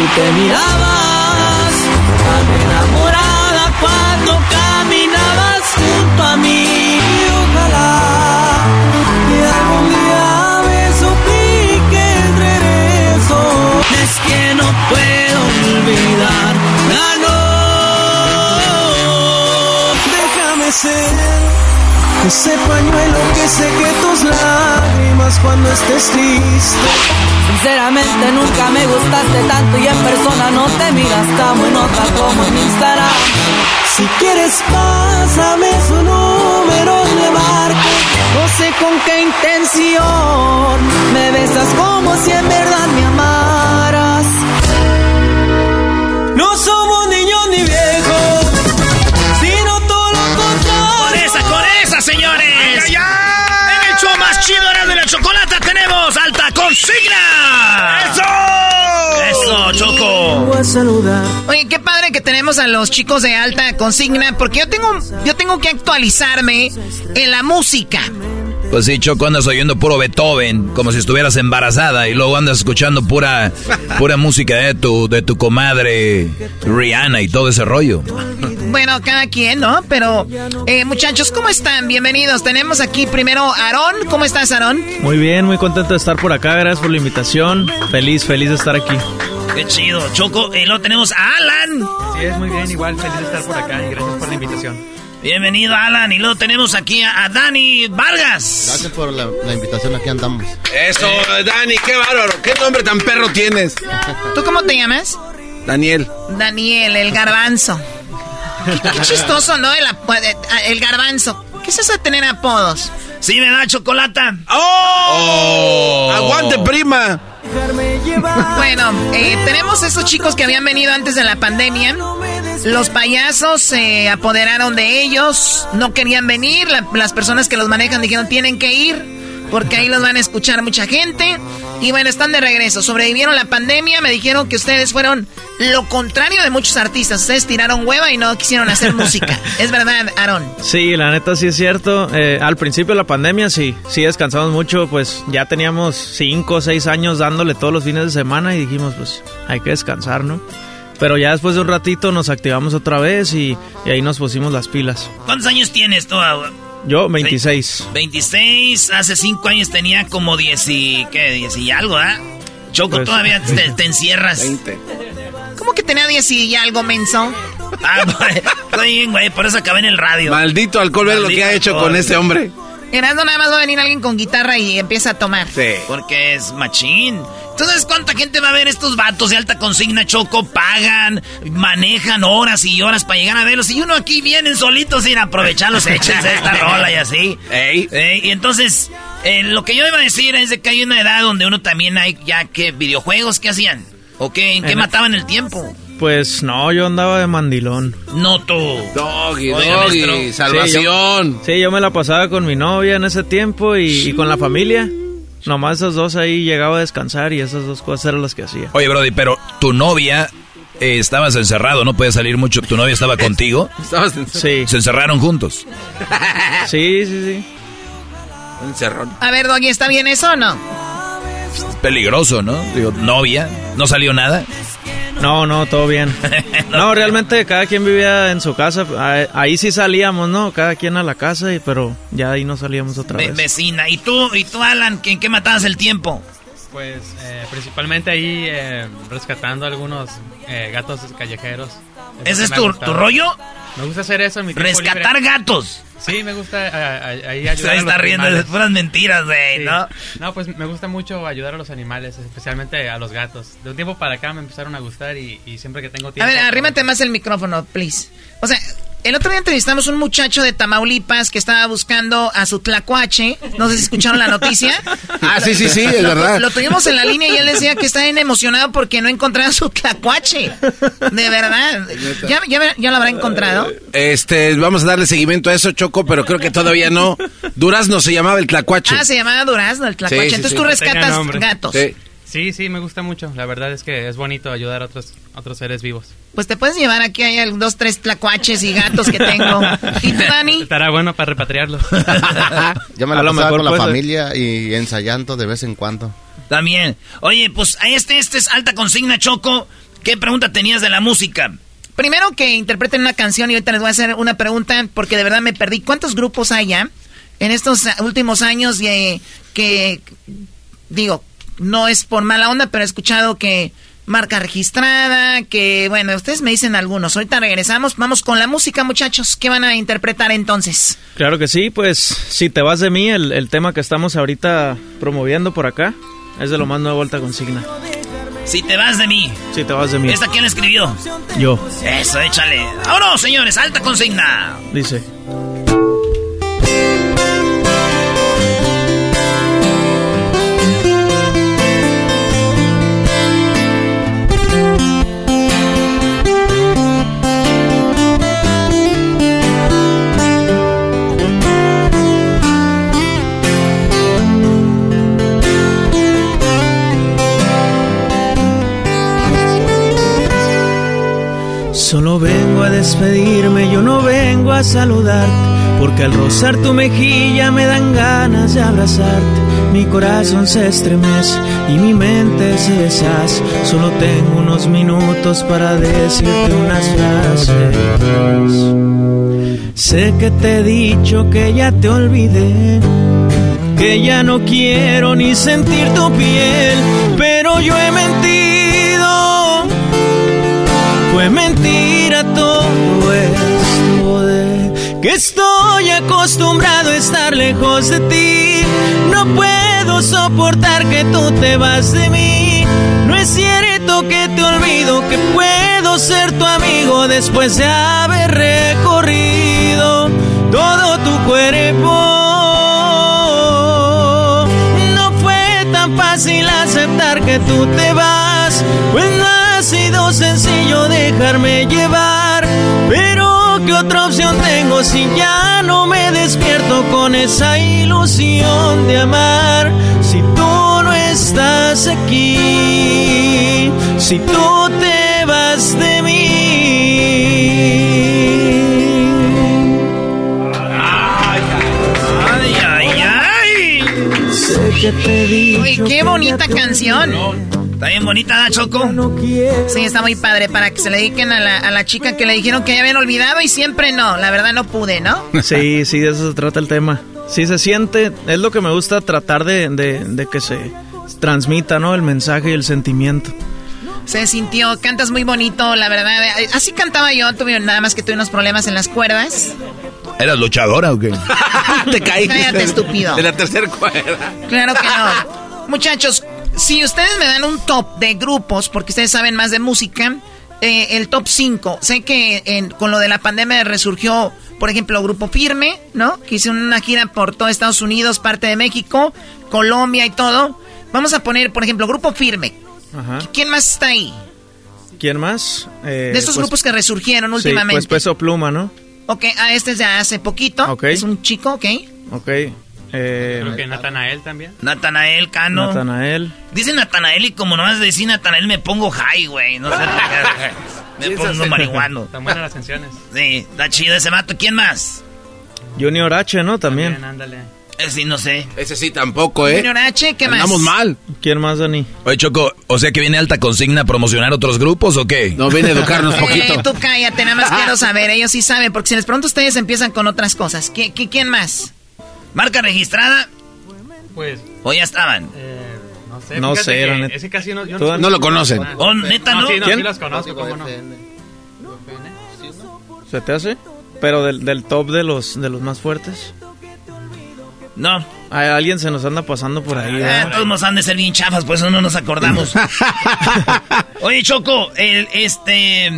Tú te mirabas tan enamorada cuando caminabas junto a mí. puedo olvidar. Ah, no. Déjame ser ese pañuelo que seque tus lágrimas cuando estés triste. Sinceramente nunca me gustaste tanto y en persona no te miras tan en nota como en Instagram. Si quieres pásame su número de barco, no sé con qué intención me besas como si en verdad me amaras. No somos consigna. ¡Eso! Eso, Choco. Oye, qué padre que tenemos a los chicos de alta consigna, porque yo tengo, yo tengo que actualizarme en la música. Pues sí, Choco, andas oyendo puro Beethoven, como si estuvieras embarazada, y luego andas escuchando pura, pura música de tu, de tu comadre Rihanna y todo ese rollo. Bueno, cada quien, ¿no? Pero, eh, muchachos, ¿cómo están? Bienvenidos. Tenemos aquí primero a Aarón. ¿Cómo estás, Aarón? Muy bien, muy contento de estar por acá. Gracias por la invitación. Feliz, feliz de estar aquí. Qué chido, Choco. Y luego tenemos a Alan. Sí, es muy bien, igual feliz de estar por acá y gracias por la invitación. Bienvenido, Alan. Y luego tenemos aquí a, Dani Vargas. Gracias por la, invitación, aquí andamos. Eso, Dani, qué bárbaro. ¿Qué nombre tan perro tienes? ¿Tú cómo te llamas? Daniel. Daniel, el garbanzo. Qué, chistoso, ¿no? El, el, garbanzo. ¿Qué es eso de tener apodos? Sí, me da chocolata. ¡Oh! oh. ¡Aguante, prima! Bueno, eh, tenemos estos chicos que habían venido antes de la pandemia. Los payasos se apoderaron de ellos, no querían venir. las personas que los manejan dijeron tienen que ir porque ahí los van a escuchar mucha gente. Y bueno, están de regreso. Sobrevivieron la pandemia. Me dijeron que ustedes fueron lo contrario de muchos artistas. Ustedes tiraron hueva y no quisieron hacer música. ¿Es verdad, Aaron? Sí, la neta sí es cierto. Eh, al principio de la pandemia sí, sí descansamos mucho. Pues ya teníamos cinco o seis años dándole todos los fines de semana y dijimos, pues hay que descansar, ¿no? Pero ya después de un ratito nos activamos otra vez y, ahí nos pusimos las pilas. ¿Cuántos años tienes tú? Yo, 26. 26, hace 5 años tenía como 10 y, ¿qué? 10 y algo, ¿ah? Choco, pues, todavía te, encierras. 20. ¿Cómo que tenía 10 y algo, menso? Ah, güey, bien, güey, por eso acabé en el radio. Maldito alcohol, ve lo que ha hecho con ese hombre. Erasmo nada más va a venir alguien con guitarra y empieza a tomar. Sí. Porque es machín. Entonces, ¿cuánta gente va a ver estos vatos de alta consigna, Choco? Pagan, manejan horas y horas para llegar a verlos. Y uno aquí vienen solitos sin aprovecharlos, échense esta rola y así. Ey. y entonces, eh, lo que yo iba a decir es de que hay una edad donde uno también hay ya que videojuegos, ¿qué hacían? ¿O qué? ¿En qué mataban el tiempo? Pues no, yo andaba de mandilón. No tú. Doggy, doggy, salvación. Sí yo, me la pasaba con mi novia en ese tiempo y, con la familia. Nomás esos dos ahí llegaba a descansar y esas dos cosas eran las que hacía. Oye, Brody, pero tu novia eh, estabas encerrado, no podías salir mucho. ¿Tu novia estaba contigo? ¿Estabas Sí. ¿Se encerraron juntos? sí, sí, sí. Encerrón. A ver, Doggy, ¿está bien eso o no? Peligroso, ¿no? Digo, novia, ¿no salió nada? No, no, todo bien. no, realmente cada quien vivía en su casa. Ahí sí salíamos, ¿no? Cada quien a la casa, pero ya ahí no salíamos otra vez. Vecina. ¿Y tú, y tú Alan, en qué matabas el tiempo? Pues eh, principalmente ahí eh, rescatando algunos eh, gatos callejeros. ¿Ese es tu, tu, rollo? Me gusta hacer eso en mi Rescatar gatos. Sí, me gusta ahí ayudar. Se está riendo de puras mentiras, güey, ¿no? No, pues me gusta mucho ayudar a los animales, especialmente a los gatos. De un tiempo para acá me empezaron a gustar y, y siempre que tengo tiempo. A ver, arrímate más el micrófono, please. O sea, el otro día entrevistamos un muchacho de Tamaulipas que estaba buscando a su tlacuache. No sé si escucharon la noticia. Ah, sí, sí, sí, es verdad. Lo, tuvimos en la línea y él decía que está bien emocionado porque no encontraba su tlacuache. De verdad. ¿Ya, ya, lo habrá encontrado? Este, vamos a darle seguimiento a eso, Choco, pero creo que todavía no. Durazno se llamaba el tlacuache. Ah, se llamaba Durazno el tlacuache. Entonces tú rescatas gatos. Sí. Sí, sí, me gusta mucho. La verdad es que es bonito ayudar a otros, otros seres vivos. Pues te puedes llevar aquí hay dos, tres tlacuaches y gatos que tengo. ¿Y tú, Dani? Estará bueno para repatriarlos. Yo me lo pasaba con la familia y ensayando de vez en cuando. También. Oye, pues este, este es alta consigna, Choco. ¿Qué pregunta tenías de la música? Primero que interpreten una canción y ahorita les voy a hacer una pregunta porque de verdad me perdí. ¿Cuántos grupos hay ya en estos últimos años que, digo, no es por mala onda, pero he escuchado que marca registrada, que bueno, ustedes me dicen algunos. Ahorita regresamos, vamos con la música, muchachos. ¿Qué van a interpretar entonces? Claro que sí, pues si te vas de mí, el, tema que estamos ahorita promoviendo por acá es de lo más nuevo Vuelta Consigna. Si te vas de mí. Si te vas de mí. ¿Esta quién escribió? Yo. Eso, échale. Ahora, señores, alta consigna. Dice. Solo vengo a despedirme, yo no vengo a saludarte porque al rozar tu mejilla me dan ganas de abrazarte. Mi corazón se estremece y mi mente se deshace. Solo tengo unos minutos para decirte unas frases. Sé que te he dicho que ya te olvidé, que ya no quiero ni sentir tu piel, pero yo he mentido. Fue mentira que estoy acostumbrado a estar lejos de ti. No puedo soportar que tú te vas de mí. No es cierto que te olvido que puedo ser tu amigo después de haber recorrido todo tu cuerpo. No fue tan fácil aceptar que tú te vas, pues no ha sido sencillo dejarme llevar, ¿qué otra opción tengo si ya no me despierto con esa ilusión de amar? Si tú no estás aquí, si tú te vas de mí. Ay, ay, ay. Sé que te. Uy, qué bonita canción. Está bien bonita, ¿da, Choco? Sí, está muy padre para que se le dediquen a la, a la chica que le dijeron que ya habían olvidado y siempre no. La verdad no pude, ¿no? Sí, sí, de eso se trata el tema. Sí se siente, es lo que me gusta tratar de, de, de que se transmita, ¿no? El mensaje y el sentimiento. Se sintió, cantas muy bonito, la verdad. Así cantaba yo, tuve nada más que tuve unos problemas en las cuerdas. ¿Eras luchadora o qué? Te caíste. Cállate, estúpido. De la tercera cuerda. Claro que no. Muchachos, si ustedes me dan un top de grupos, porque ustedes saben más de música, eh, el top 5. Sé que en- con lo de la pandemia resurgió, por ejemplo, Grupo Firme, ¿no? Que hizo una gira por todo Estados Unidos, parte de México, Colombia y todo. Vamos a poner, por ejemplo, Grupo Firme. Ajá. ¿Quién más está ahí? ¿Quién más? Eh, De estos pues- grupos que resurgieron sí, últimamente. pues Peso Pluma, ¿no? Ok, a este es de hace poquito. Ok. Es un chico, ok. Ok. Eh, Creo que Natanael también. Natanael Cano. Natanael. Dice Natanael y como no vas a decir Natanael me pongo high, güey. No sé. me pongo marihuano. Están buenas las canciones. Sí, está chido ese vato. ¿Quién más? Junior H, ¿no? También. Bien, ándale. Ese sí, no sé. Ese sí tampoco, ¿eh? Junior H, ¿qué más? Andamos mal. ¿Quién más, Dani? Oye, Choco, o sea que viene alta consigna a promocionar otros grupos o qué? No, viene a educarnos Eh, poquito. tú cállate, nada más quiero saber. Ellos sí saben, porque si les pregunto ustedes empiezan con otras cosas. ¿Qui- qui- quién más? ¿Marca registrada? Pues, ¿O ya estaban? eh, no sé. No sé, que la neta. Ese casi no, yo No lo conocen. ¿Oh, neta, no? sí, no, ¿Quién? sí los conozco, cómo no. ¿Se te hace? Pero del, del top de los, de los más fuertes. No. A alguien se nos anda pasando por ahí. Ah, ¿verdad? todos nos han de ser bien chafas, por eso no nos acordamos. Oye, Choco, el, este...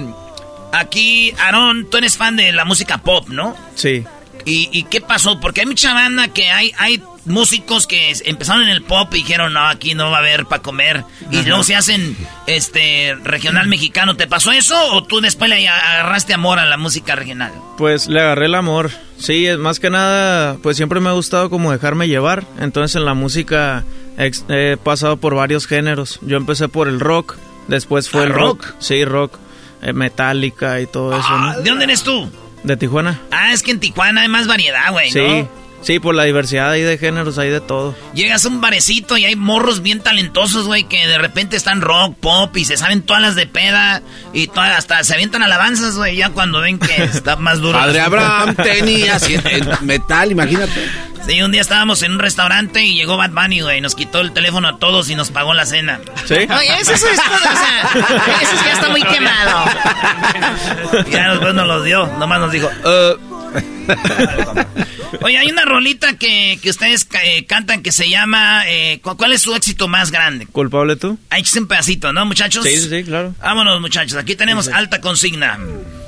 Aquí, Aarón, tú eres fan de la música pop, ¿no? Sí. ¿Y, y qué pasó? Porque hay mucha banda que hay, hay músicos que empezaron en el pop y dijeron, no, aquí no va a haber para comer. Y Ajá. luego se hacen este regional mexicano. ¿Te pasó eso o tú después le agarraste amor a la música regional? Pues le agarré el amor. Sí, más que nada, pues siempre me ha gustado como dejarme llevar. Entonces en la música he pasado por varios géneros. Yo empecé por el rock, después fue ¿Ah, el rock? rock? Sí, rock. eh, Metallica y todo eso, ¿no? ¿De dónde eres tú? De Tijuana. Ah, es que en Tijuana hay más variedad, güey, Sí, ¿no? Sí, por la diversidad ahí de géneros, hay de todo. Llegas a un barecito y hay morros bien talentosos, güey, que de repente están rock, pop y se saben todas las de peda y todas, hasta se avientan alabanzas, güey, ya cuando ven que está más duro. Padre. Abraham tenía metal, imagínate. Sí, un día estábamos en un restaurante y llegó Bad Bunny, güey, nos quitó el teléfono a todos y nos pagó la cena. ¿Sí? Oye, eso, es todo, o sea, eso ya está muy quemado. Ya después nos los dio, nomás nos dijo, "Uh". Oye, hay una rolita que, que ustedes eh, cantan que se llama, eh, ¿cu- ¿cuál es su éxito más grande? ¿Culpable tú? Ahí un pedacito, ¿no, muchachos? Sí, sí, claro. Vámonos, muchachos. Aquí tenemos alta consigna.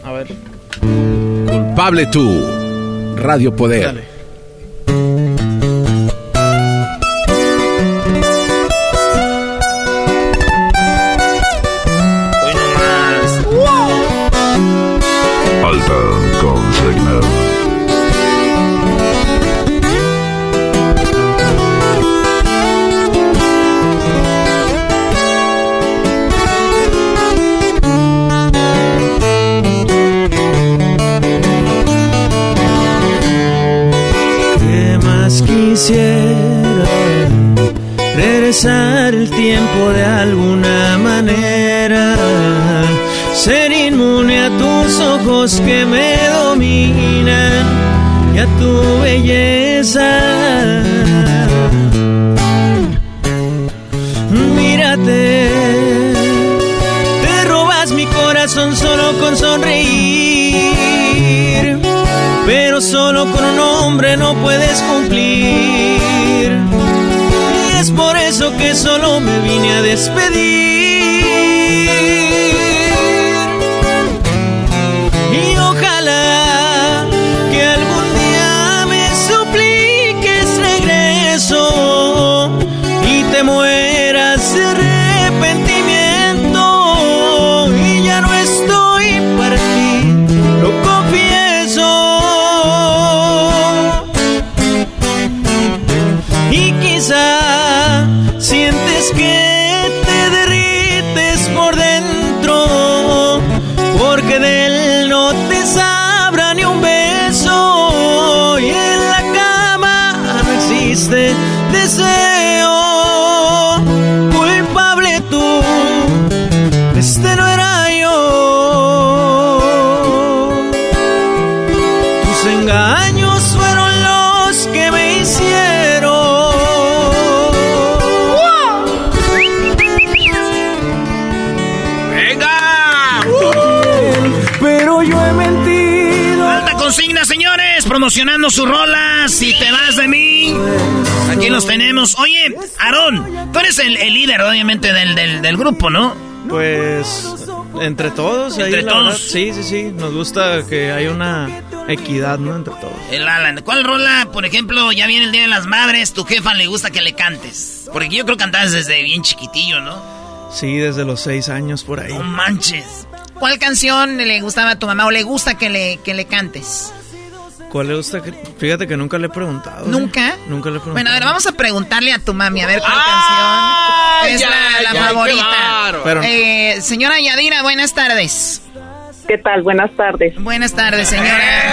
A ver. Culpable tú. Radio Poder. Dale. Quisiera regresar el tiempo de alguna manera, ser inmune a tus ojos que me dominan y a tu belleza. Mírate, te robas mi corazón solo con sonreír, solo con un hombre no puedes cumplir es por eso que solo me vine a despedir. Promocionando sus rolas. Si te vas de mí, aquí los tenemos. Oye, Aarón, tú eres el, el líder, obviamente, del, del, del grupo, ¿no? Pues entre todos, ahí, Entre la todos. verdad, sí, sí, sí. Nos gusta que haya una equidad, ¿no? Entre todos. El Alan. ¿Cuál rola, por ejemplo, ya viene el Día de las Madres, tu jefa le gusta que le cantes? Porque yo creo que cantabas desde bien chiquitillo, ¿no? Sí, desde los seis años por ahí. No manches. ¿Cuál canción le gustaba a tu mamá o le gusta que le, que le cantes? ¿Cuál le gusta? Fíjate que nunca le he preguntado. ¿eh? ¿Nunca? Nunca le he preguntado. Bueno, a ver, vamos a preguntarle a tu mami a ver cuál Ah, canción es ya, la, la ya, qué favorita. Pero- Eh, señora Yadira, buenas tardes. ¿Qué tal? Buenas tardes. Buenas tardes, señora.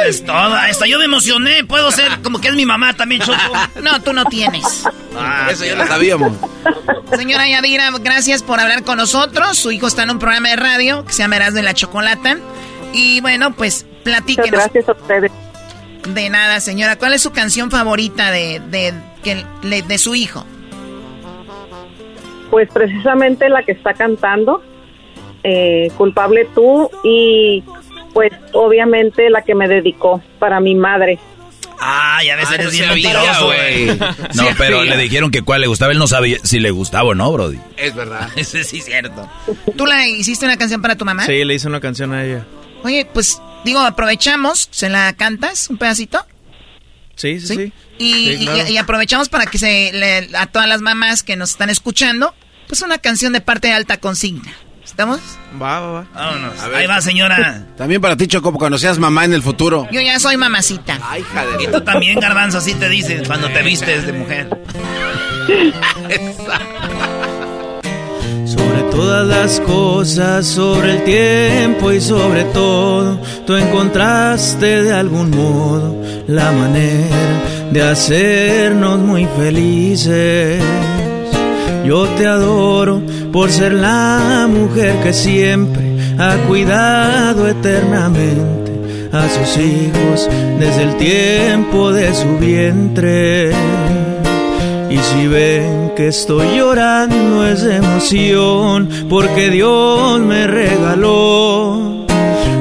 Eso es todo. Hasta yo me emocioné. Puedo ser como que es mi mamá también, Choco. No, tú no tienes. Ah, Eso ya lo sabíamos. Señora Yadira, gracias por hablar con nosotros. Su hijo está en un programa de radio que se llama Erasmo y la Chocolata. Y bueno, pues platíquenos. Gracias a ustedes. De nada, señora. ¿Cuál es su canción favorita de, de, que le- de su hijo? Pues precisamente la que está cantando, eh, Culpable tú, y pues obviamente la que me dedicó para mi madre. Ay, a veces Ah, eres bien mentiroso, güey. No, pero le dijeron que cuál le gustaba. Él no sabía si le gustaba o no, Brody. Es verdad. Ese sí es cierto. ¿Tú la hiciste una canción para tu mamá? Sí, le hice una canción a ella. Oye, pues digo, aprovechamos, ¿se la cantas un pedacito? Sí, sí, sí. Y, Sí, y- claro. y aprovechamos para que se le- a todas las mamás que nos están escuchando, pues una canción de parte de alta consigna. ¿Estamos? Va, va, va. Vámonos. Ahí va, señora. También para ti, Choco, cuando seas mamá en el futuro. Yo ya soy mamacita. Ay, hija de... Y tú también, Garbanzo, así te dicen cuando te vistes de mujer. todas las cosas, sobre el tiempo y sobre todo, tú encontraste de algún modo la manera de hacernos muy felices. Yo te adoro por ser la mujer que siempre ha cuidado eternamente a sus hijos desde el tiempo de su vientre. Y si ven que estoy llorando es emoción, porque Dios me regaló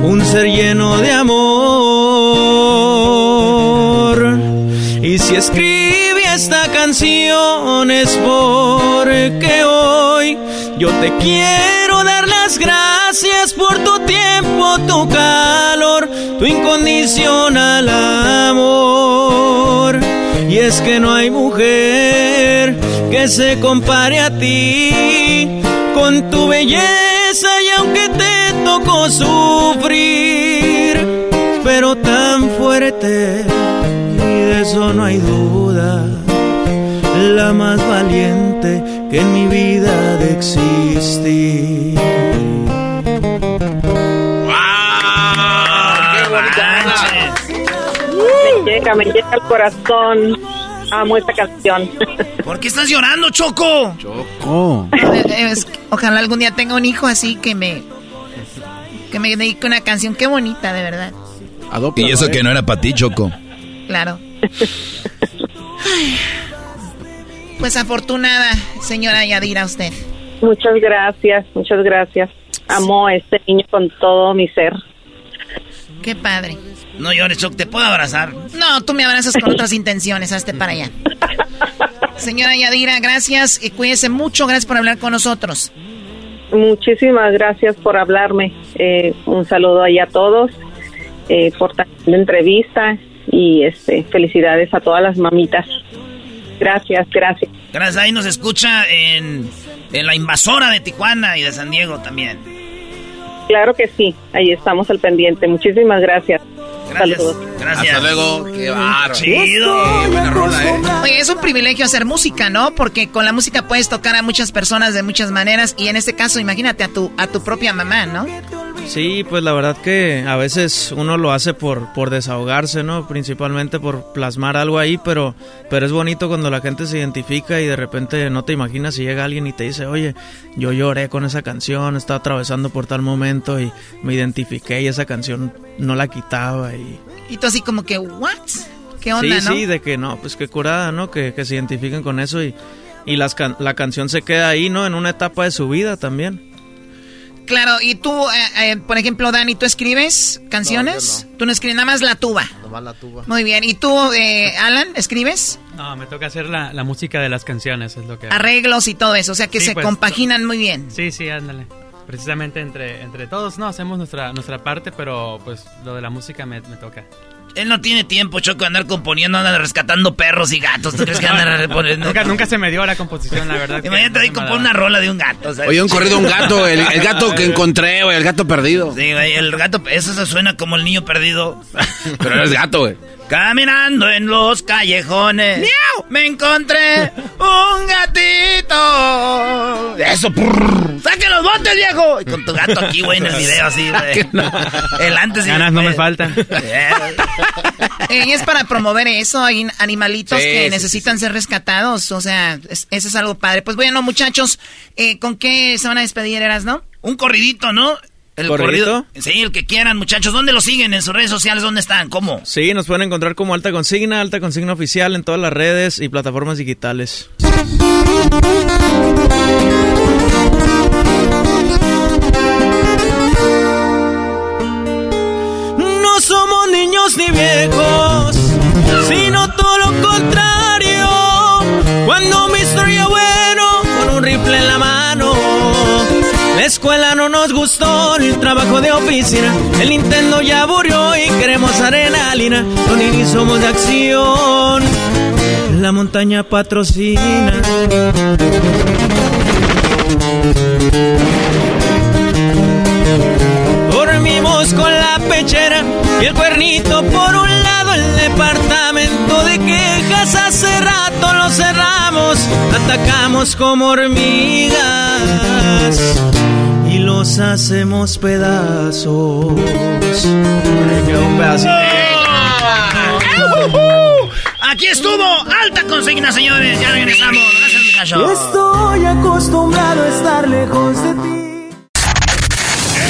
un ser lleno de amor. Y si escribí esta canción es porque hoy yo te quiero dar las gracias por tu tiempo, tu calor, tu incondicional. Y es que no hay mujer que se compare a ti con tu belleza y aunque te tocó sufrir, pero tan fuerte y de eso no hay duda, la más valiente que en mi vida de. Me llega, me llega al corazón. Amo esta canción. ¿Por qué estás llorando, Choco? Choco. ojalá algún día tenga un hijo así que me que me dedique una canción. Qué bonita, de verdad. y eso que no era para ti, Choco. Claro. Pues afortunada, señora Yadira, usted. Muchas gracias, muchas gracias. Amo a este niño con todo mi ser. Qué padre. No llores, Choc, ¿te puedo abrazar? No, tú me abrazas con otras intenciones, hazte para allá. Señora Yadira, gracias y cuídese mucho, gracias por hablar con nosotros. Muchísimas gracias por hablarme. Eh, un saludo ahí a todos eh, por la entrevista y este felicidades a todas las mamitas. Gracias, gracias. Gracias, ahí nos escucha en, en la invasora de Tijuana y de San Diego también. Claro que sí, ahí estamos al pendiente. Muchísimas gracias. Gracias. Gracias. Hasta luego. Qué barro. Chido. buena rola, ¿eh? Oye, es un privilegio hacer música, ¿no? Porque con la música puedes tocar a muchas personas de muchas maneras y en este caso, imagínate a tu a tu propia mamá, ¿no? Sí, pues la verdad que a veces uno lo hace por, por desahogarse, ¿no? Principalmente por plasmar algo ahí, pero, pero es bonito cuando la gente se identifica y de repente no te imaginas si llega alguien y te dice, oye, yo lloré con esa canción, estaba atravesando por tal momento y me identifiqué y esa canción no la quitaba y... Y tú así como que, ¿what? ¿Qué onda, sí, Sí, de que no, pues qué curada, ¿no? Que, que se identifiquen con eso y, y las la canción se queda ahí, ¿no? En una etapa de su vida también. Claro, y tú, eh, eh, por ejemplo, Dani, ¿tú escribes canciones? Tú no escribes, nada más la tuba. Nomás la tuba. Muy bien. ¿Y tú, eh, Alan, escribes? No, me toca hacer la, música de las canciones, es lo que... Arreglos y todo eso, o sea que se pues, compaginan muy bien. Sí, sí, ándale. Precisamente entre, entre todos, no, hacemos nuestra, nuestra parte, pero pues lo de la música me, me toca. Él no tiene tiempo, Choco, de andar componiendo, anda rescatando perros y gatos. ¿Tú crees que anda reponiendo? Nunca, nunca se me dio la composición, la verdad. Imagínate ahí compone una rola de un gato. Oye, un corrido de un gato, el, gato que encontré, güey, el gato perdido. Sí, güey, el gato, eso se suena como el niño perdido. Pero eres gato, güey. Caminando en los callejones. ¡Miau! Me encontré un gatito. Eso, ¡Saque los botes, viejo! Y con tu gato aquí, güey, en el video así, güey. El antes y Ganas no me faltan. Eh, es para promover eso. Hay animalitos que necesitan ser rescatados. O sea, eso es algo padre. Pues bueno, muchachos, eh, ¿con qué se van a despedir, Eras, no? Un corridito, ¿no? El corrido. Sí, el que quieran, muchachos. ¿Dónde lo siguen? ¿En sus redes sociales? ¿Dónde están? ¿Cómo? Sí, nos pueden encontrar como Alta Consigna, Alta Consigna Oficial en todas las redes y plataformas digitales. No somos niños ni viejos, sino todo lo contrario. Cuando mi historia bueno, con un rifle escuela no nos gustó, el trabajo de oficina. El Nintendo ya aburrió y queremos adrenalina. Los ni somos de acción. La montaña patrocina. Dormimos con la pechera y el cuernito por un lado. El departamento de quejas hace rato lo cerramos. Atacamos como hormigas y los hacemos pedazos. un pedacito. Aquí estuvo Alta Consigna, señores. Ya regresamos. Gracias, Estoy acostumbrado a estar lejos de ti.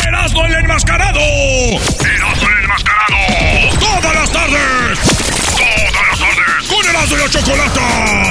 ¡Erasmo el enmascarado! ¡Erasmo el enmascarado! ¡Todas las tardes! ¡Todas las tardes! ¡Con Erasmo y la Chocolata!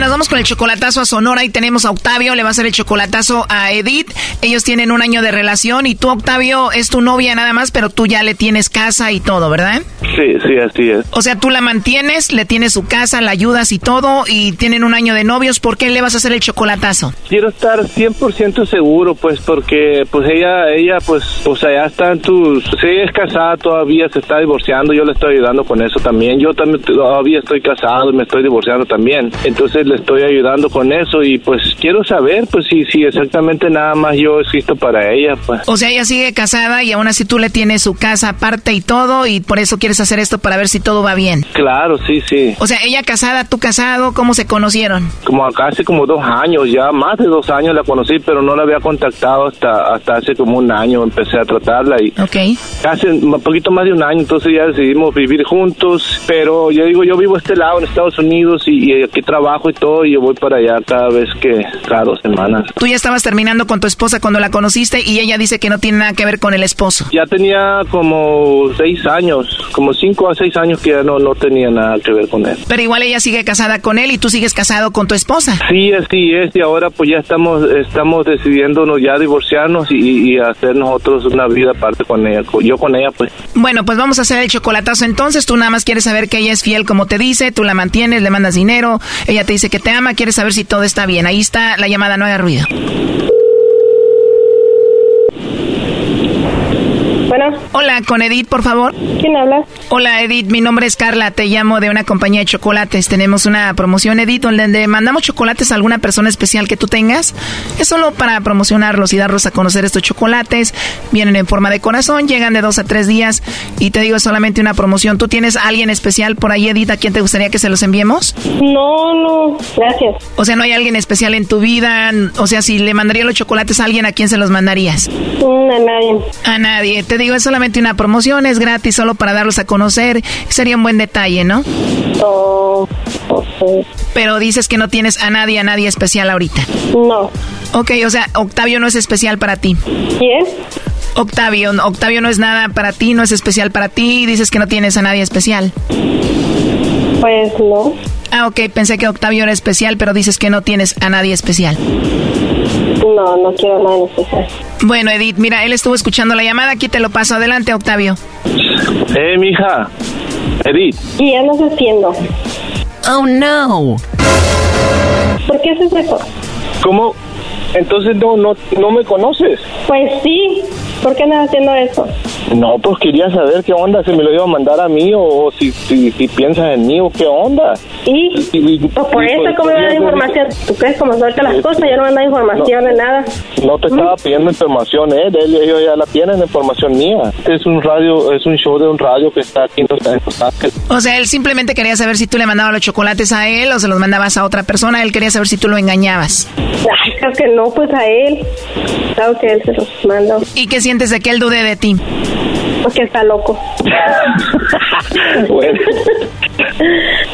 Nos vamos con el chocolatazo a Sonora y tenemos a Octavio, le va a hacer el chocolatazo a Edith. Ellos tienen un año de relación y tú, Octavio, es tu novia nada más, pero tú ya le tienes casa y todo, ¿verdad? Sí, sí, así es. O sea, tú la mantienes, le tienes su casa, la ayudas y todo y tienen un año de novios. ¿Por qué le vas a hacer el chocolatazo? Quiero estar 100% seguro, pues, porque pues ella, ella, pues, o sea, ya está en tus... Sí, es casada todavía, se está divorciando, yo le estoy ayudando con eso también. Yo también todavía estoy casado y me estoy divorciando también. Entonces le estoy ayudando con eso y pues quiero saber pues si, si exactamente nada más yo existo para ella pues. O sea, ella sigue casada y aún así tú le tienes su casa aparte y todo y por eso quieres hacer esto para ver si todo va bien. Claro, sí, sí. O sea, ella casada, tú casado, ¿cómo se conocieron? Como hace como dos años, ya más de dos años la conocí, pero no la había contactado hasta, hasta hace como un año, empecé a tratarla y okay. hace un poquito más de un año, entonces ya decidimos vivir juntos, pero yo digo, yo vivo a este lado en Estados Unidos y, y aquí trabajo y y yo voy para allá cada vez que, cada dos semanas. Tú ya estabas terminando con tu esposa cuando la conociste y ella dice que no tiene nada que ver con el esposo. Ya tenía como seis años, como cinco a seis años que ya no, no tenía nada que ver con él. Pero igual ella sigue casada con él y tú sigues casado con tu esposa. Sí, así es, y ahora pues ya estamos, estamos decidiéndonos ya divorciarnos y, y hacer nosotros una vida aparte con ella, yo con ella pues. Bueno, pues vamos a hacer el chocolatazo entonces, tú nada más quieres saber que ella es fiel como te dice, tú la mantienes, le mandas dinero, ella te dice que te ama, quiere saber si todo está bien. Ahí está la llamada, no haga ruido. Bueno. Hola, con Edith, por favor. ¿Quién habla? Hola, Edith, mi nombre es Carla, te llamo de una compañía de chocolates. Tenemos una promoción, Edith, donde mandamos chocolates a alguna persona especial que tú tengas. Es solo para promocionarlos y darlos a conocer estos chocolates. Vienen en forma de corazón, llegan de dos a tres días y te digo, es solamente una promoción. ¿Tú tienes a alguien especial por ahí, Edith, a quien te gustaría que se los enviemos? No, no, gracias. O sea, ¿no hay alguien especial en tu vida? O sea, si le mandaría los chocolates a alguien, ¿a quién se los mandarías? Mm, a nadie. A nadie. Te digo, es solamente una promoción, es gratis, solo para darlos a conocer. Sería un buen detalle, ¿no? Oh, Pero dices que no tienes a nadie, a nadie especial ahorita. No. Ok, o sea, Octavio no es especial para ti. ¿Quién? Octavio, Octavio no es nada para ti, no es especial para ti, dices que no tienes a nadie especial. Pues no. Ah, ok, pensé que Octavio era especial, pero dices que no tienes a nadie especial. No, no quiero nada especial. Bueno, Edith, mira, él estuvo escuchando la llamada, aquí te lo paso. Adelante, Octavio. Eh, mija. Edith. ¿Y ya estás haciendo? Oh, no. ¿Por qué haces eso? ¿Cómo? Entonces no, no, no me conoces. Pues sí. ¿Por qué andas haciendo eso? No, pues quería saber qué onda, si me lo iba a mandar a mí o, si, si, si, piensas en mí o qué onda. ¿Y? pues por eso, ¿cómo me das información? ¿Tú crees como suelta las cosas? Yo no me da información de nada. No te estaba pidiendo información, ¿eh? Ellos ya la tienen, información mía. Es un radio, es un show de un radio que está aquí en Los Ángeles. O sea, él simplemente quería saber si tú le mandabas los chocolates a él o se los mandabas a otra persona. Él quería saber si tú lo engañabas. Ay, creo que no, pues a él. Claro que él se los mandó. ¿Y qué sientes de que él dude de ti? Porque está loco. bueno.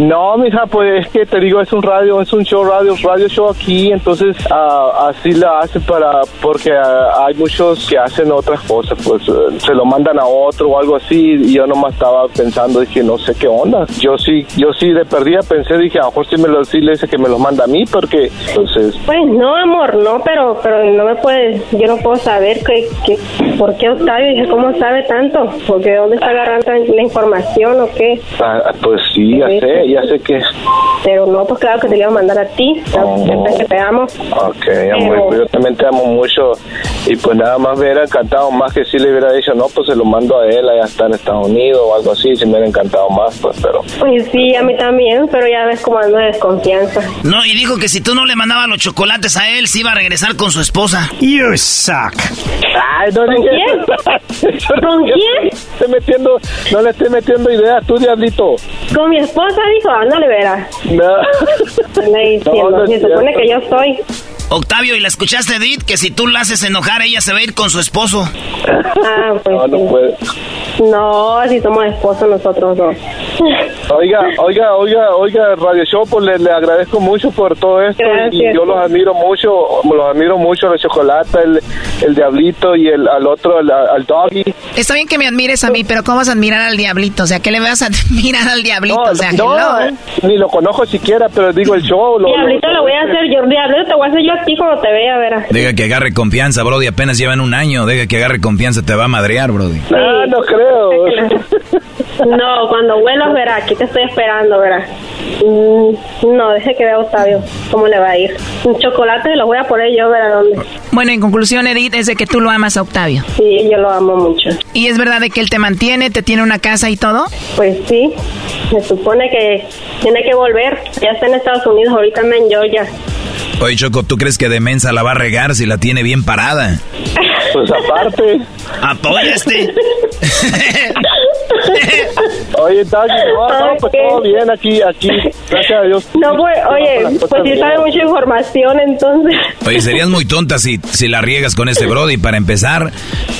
No, mija, pues es que te digo, es un radio, es un show radio, radio show aquí, entonces uh, así la hace para, porque uh, hay muchos que hacen otras cosas, pues uh, se lo mandan a otro o algo así, y yo nomás estaba pensando, dije, no sé qué onda. Yo sí, yo sí de perdida pensé, dije, a lo mejor sí, me lo, sí le dice que me lo manda a mí, porque entonces... Pues no, amor, no, pero pero no me puedes, yo no puedo saber que, que por qué Octavio, dije, ¿cómo sabe tanto? Porque ¿dónde está agarrando la información o qué? Ah, pues sí, ya sé, ya sé que... Pero no, pues claro que te iba a mandar a ti, oh. que te amo. Ok, amor, yo también te amo mucho y pues nada más me hubiera encantado más que si le hubiera dicho, no, pues se lo mando a él, allá está en Estados Unidos o algo así, si me hubiera encantado más, pues, pero... Pues sí, a mí también, pero ya ves como ando de desconfianza. No, y dijo que si tú no le mandabas los chocolates a él, se iba a regresar con su esposa. You suck. Ay, no, ¿Con quién? ¿Con quién? Metiendo, no le estoy metiendo ideas, tú, diablito. Con mi esposa, dijo, no le verás. No. Le diciendo, No, no se supone que yo soy. Octavio, ¿y la escuchaste, Edith? Que si tú la haces enojar, ella se va a ir con su esposo. Ah, pues No, no sí. puede. No, si somos esposos nosotros dos. Oiga, oiga, oiga, oiga, Radio Show, pues le, agradezco mucho por todo esto y yo los admiro mucho, los admiro mucho, la chocolate, el, el diablito y el al otro, al doggy. Está bien que me admires a mí, pero ¿cómo vas a admirar al diablito? O sea, ¿qué le vas a admirar al diablito? No, o sea, no, eh, ni lo conozco siquiera, pero digo el show. Lo, diablito lo, voy a hacer yo, diablito te voy a hacer yo a ti cuando te vea, verás. Deja que agarre confianza, Brody, apenas llevan un año, deja que agarre confianza, te va a madrear, Brody. Ah, no creo. No, cuando vuelas, verá, aquí te estoy esperando, verá. Mm, no, deje que vea Octavio cómo le va a ir. Un chocolate lo voy a poner yo, verá dónde. Bueno, en conclusión, Edith, es de que tú lo amas a Octavio. Sí, yo lo amo mucho. ¿Y es verdad de que él te mantiene, te tiene una casa y todo? Pues sí, me supone que tiene que volver. Ya está en Estados Unidos, ahorita en Georgia. Oye, Choco, ¿tú crees que de mensa la va a regar si la tiene bien parada? Pues aparte. Apoya este. oye, Daggy, no, no, pues todo bien aquí, aquí, gracias a Dios. No, pues, oye, pues si sabe mucha información, entonces. Oye, serías muy tonta si, si la riegas con este Brody. Para empezar,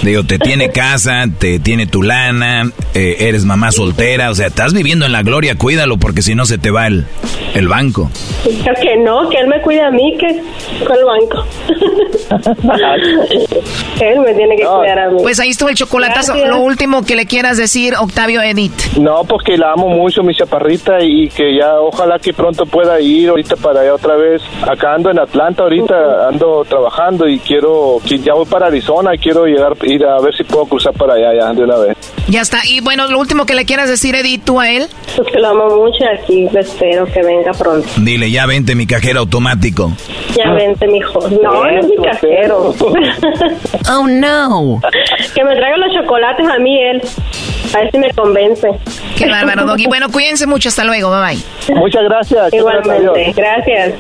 digo, te tiene casa, te tiene tu lana, eh, eres mamá soltera, o sea, estás viviendo en la gloria, cuídalo, porque si no se te va el, el banco. Creo que no, que él me cuide a mí, que con el banco. él me tiene que cuidar a mí. Pues ahí estuvo el chocolatazo. Lo último que le quieras decir, Octavio Edith. No, porque la amo mucho, mi chaparrita, y que ya ojalá que pronto pueda ir ahorita para allá otra vez. Acá ando en Atlanta ahorita, ando trabajando y quiero, que ya voy para Arizona y quiero llegar, ir a ver si puedo cruzar para allá ya de una vez. Ya está. Y bueno, lo último que le quieras decir, Edith, tú a él. Pues que lo amo mucho y aquí espero que venga pronto. Dile, ya vente mi cajero automático. Ya vente, mijo. No, no es mi cajero. oh, no. Que me traiga los chocolates a mí él. A ver si me convence. Qué bárbaro, Doggy. Bueno, cuídense mucho. Hasta luego. Bye bye. Muchas gracias. Igualmente. Gracias.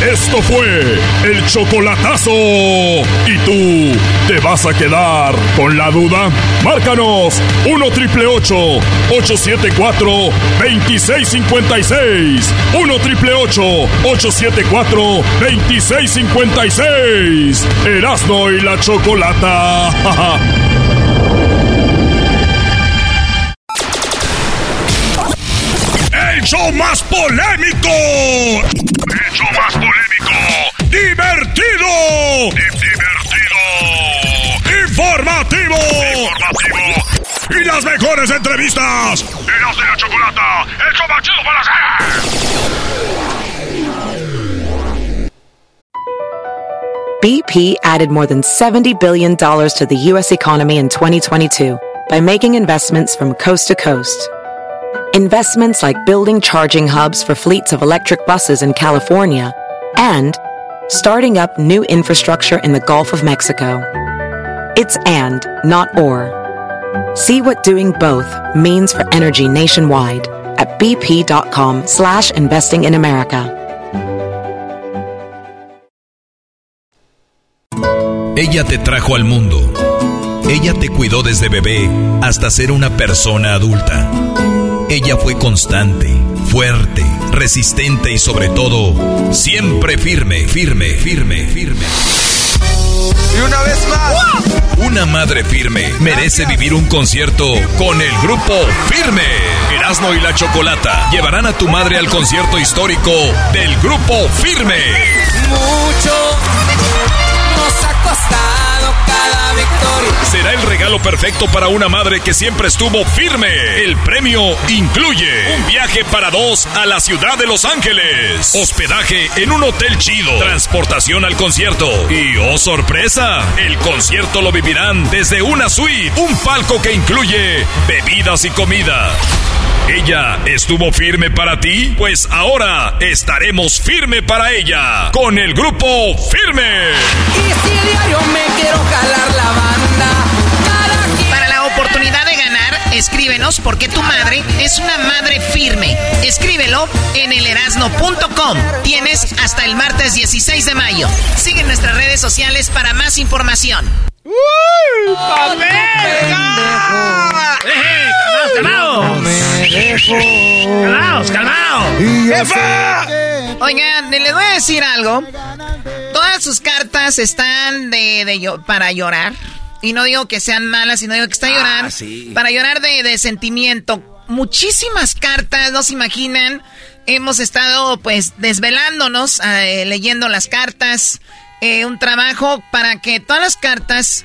Esto fue el chocolatazo. ¿Y tú te vas a quedar con la duda? Márcanos 1 triple 874 2656. 1 triple 874 2656. Erasno y la chocolata. el show más polémico. El show más polémico. Divertido. Divertido. Informativo. Informativo. Y las mejores entrevistas. De la chocolata. El show más chido para hacer. BP added more than $70 billion to the U.S. economy in 2022 by making investments from coast to coast Investments like building charging hubs for fleets of electric buses in California and starting up new infrastructure in the Gulf of Mexico. It's and, not or. See what doing both means for energy nationwide at bp.com slash investing in America. Ella te trajo al mundo. Ella te cuidó desde bebé hasta ser una persona adulta. Ella fue constante, fuerte, resistente y sobre todo, siempre firme, firme, firme, firme. Y una vez más, una madre firme merece vivir un concierto con el grupo Firme. Erasmo y la Chocolata llevarán a tu madre al concierto histórico del grupo Firme. Mucho Será el regalo perfecto para una madre que siempre estuvo firme. El premio incluye un viaje para dos a la ciudad de Los Ángeles, hospedaje en un hotel chido, transportación al concierto y, oh sorpresa, el concierto lo vivirán desde una suite, un palco que incluye bebidas y comida. ¿Ella estuvo firme para ti? Pues ahora estaremos firme para ella con el grupo Firme. Y si diario me quiero jalar la. Para la oportunidad de ganar, escríbenos porque tu madre es una madre firme. Escríbelo en elerasno.com. Tienes hasta el martes 16 de mayo. Sigue nuestras redes sociales para más información. ¡Uy! ¡Calmaos, calmaos! Oigan, les voy a decir algo. Todas sus cartas están de, de para llorar. Y no digo que sean malas, sino digo que está a llorar. Para llorar de, de sentimiento. muchísimas cartas, no se imaginan. Hemos estado pues desvelándonos, eh, leyendo las cartas. Eh, un trabajo para que todas las cartas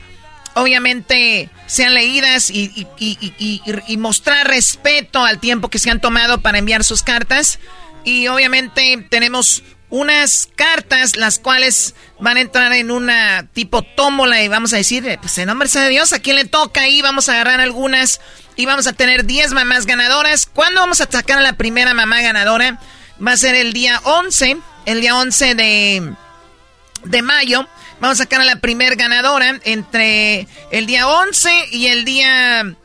obviamente sean leídas y, y, mostrar respeto al tiempo que se han tomado para enviar sus cartas. Y obviamente tenemos unas cartas las cuales van a entrar en una tipo tómbola y vamos a decir, eh, pues en nombre de Dios, ¿a quién le toca ahí? Vamos a agarrar algunas y vamos a tener 10 mamás ganadoras. ¿Cuándo vamos a sacar a la primera mamá ganadora? Va a ser el día 11, el día 11 de, de mayo. Vamos a sacar a la primera ganadora entre el día 11 y el día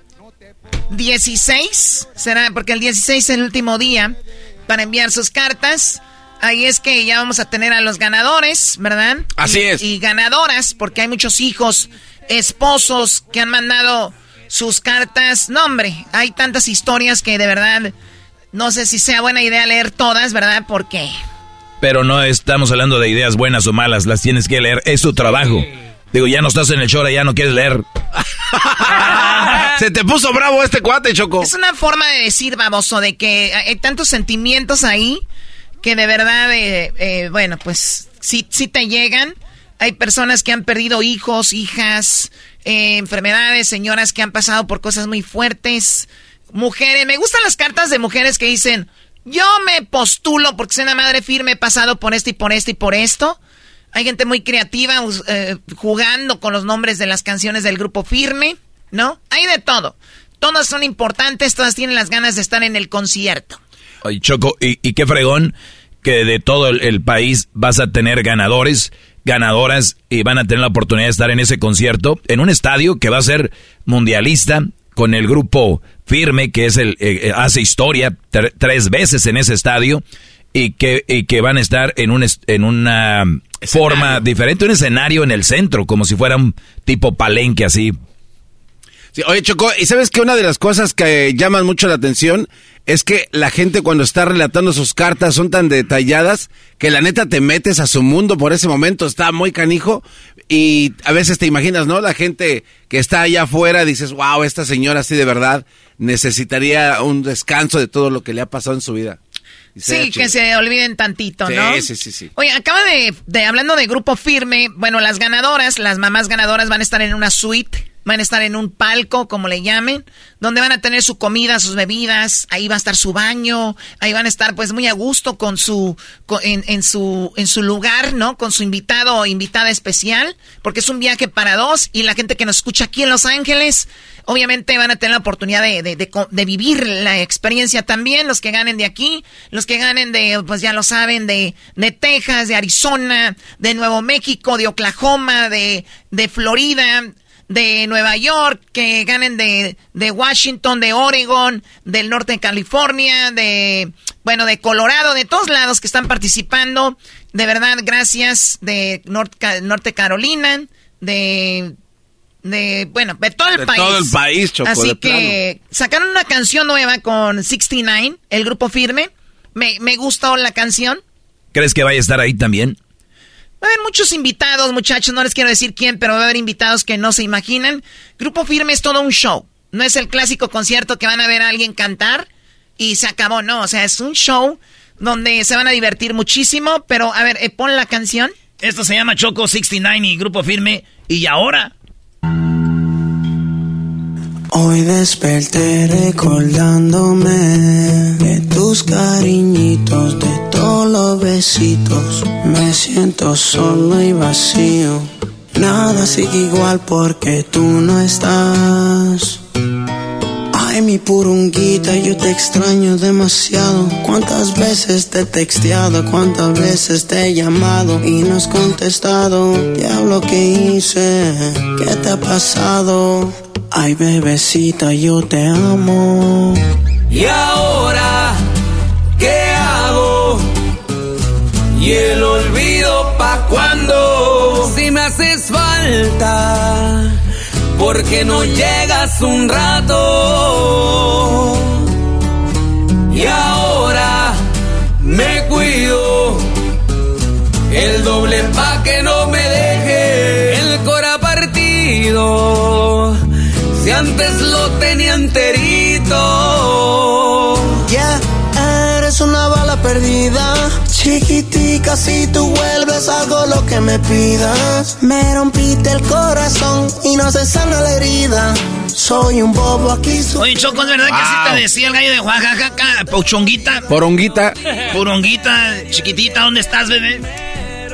16. Será porque el 16 es el último día para enviar sus cartas. Ahí es que ya vamos a tener a los ganadores, ¿verdad? Así es. Y ganadoras, porque hay muchos hijos, esposos que han mandado sus cartas. No, hombre, hay tantas historias que de verdad no sé si sea buena idea leer todas, ¿verdad? Porque... Pero no estamos hablando de ideas buenas o malas, las tienes que leer, es tu trabajo. Digo, ya no estás en el show, ya no quieres leer. Se te puso bravo este cuate, Choco. Es una forma de decir, baboso, de que hay tantos sentimientos ahí que de verdad, eh, eh, bueno, pues sí, te llegan. Hay personas que han perdido hijos, hijas, eh, enfermedades, señoras que han pasado por cosas muy fuertes. Mujeres, me gustan las cartas de mujeres que dicen, yo me postulo porque soy una madre firme, he pasado por esto y por esto y por esto. Hay gente muy creativa jugando con los nombres de las canciones del grupo firme, ¿no? Hay de todo. Todas son importantes, todas tienen las ganas de estar en el concierto. Ay, Choco, y, qué fregón que de todo el, país vas a tener ganadores, ganadoras y van a tener la oportunidad de estar en ese concierto, en un estadio que va a ser mundialista, con el grupo firme, que es el eh, eh, hace historia tres veces en ese estadio, y que, y que van a estar en, un, en una forma diferente, un escenario en el centro, como si fuera un tipo palenque así. Sí, oye, Choco, ¿y sabes que una de las cosas que llaman mucho la atención es que la gente cuando está relatando sus cartas son tan detalladas que la neta te metes a su mundo por ese momento, está muy canijo y a veces te imaginas, ¿no? La gente que está allá afuera dices, wow, esta señora sí de verdad necesitaría un descanso de todo lo que le ha pasado en su vida. sí, que se olviden tantito, ¿no? Sí, sí, sí, sí. Oye, acaba de, de, hablando de grupo firme, bueno, las ganadoras, las mamás ganadoras van a estar en una suite Van a estar en un palco, como le llamen, donde van a tener su comida, sus bebidas, ahí va a estar su baño, ahí van a estar pues muy a gusto con su, en, su, en su lugar, ¿no? Con su invitado o invitada especial, porque es un viaje para dos y la gente que nos escucha aquí en Los Ángeles, obviamente van a tener la oportunidad de, de, de vivir la experiencia también, los que ganen de aquí, los que ganen de, pues ya lo saben, de, de Texas, de Arizona, de Nuevo México, de Oklahoma, de, de Florida, de Nueva York, que ganen de, de Washington, de Oregon, del norte de California, de, bueno, de Colorado, de todos lados que están participando. De verdad, gracias de Norte, norte Carolina, de, de, bueno, de todo el país. Todo el país, Choco, Así que sacaron una canción nueva con 69, el grupo firme. Me, me gustó la canción. ¿Crees que vaya a estar ahí también? Va a haber muchos invitados, muchachos, no les quiero decir quién, pero va a haber invitados que no se imaginan. Grupo Firme es todo un show. No es el clásico concierto que van a ver a alguien cantar y se acabó, no. O sea, es un show donde se van a divertir muchísimo, pero a ver, eh, pon la canción. Esto se llama Choco 69 y Grupo Firme. ¿Y ahora? Hoy desperté recordándome de tus cariñitos, de todos los besitos. Me siento solo y vacío. Nada sigue igual porque tú no estás. Ay, mi purunguita, yo te extraño demasiado. ¿Cuántas veces te he texteado? ¿Cuántas veces te he llamado? Y no has contestado. Diablo, ¿qué hice? ¿Qué te ha pasado? Ay, bebecita, yo te amo. Y ahora, ¿qué hago? Y el olvido pa' cuando. Si me haces falta, porque no llegas un rato. Y ahora me cuido, el doble pa' que no antes lo tenía enterito. Ya yeah, eres una bala perdida. Chiquitica, si tú vuelves, hago lo que me pidas. Me rompiste el corazón y no se sana la herida. Soy un bobo aquí. Oye, Choco, ¿es verdad wow. que así te decía el gallo de Oaxaca? Pochonguita. Poronguita. Poronguita, chiquitita, ¿dónde estás, bebé?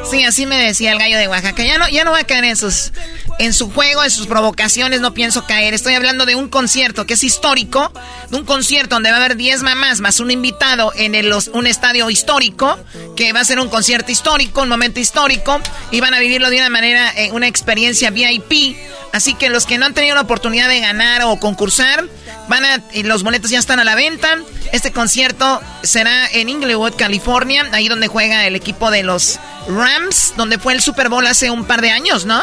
Sí, así me decía el gallo de Oaxaca. Ya no, ya no voy a caer en sus, en su juego, en sus provocaciones, no pienso caer. Estoy hablando de un concierto que es histórico, de un concierto donde va a haber 10 mamás más un invitado en el, un estadio histórico, que va a ser un concierto histórico, un momento histórico, y van a vivirlo de una manera, eh, una experiencia VIP. Así que los que no han tenido la oportunidad de ganar o concursar, van a, los boletos ya están a la venta. Este concierto será en Inglewood, California, ahí donde juega el equipo de los Rams, donde fue el Super Bowl hace un par de años, ¿no?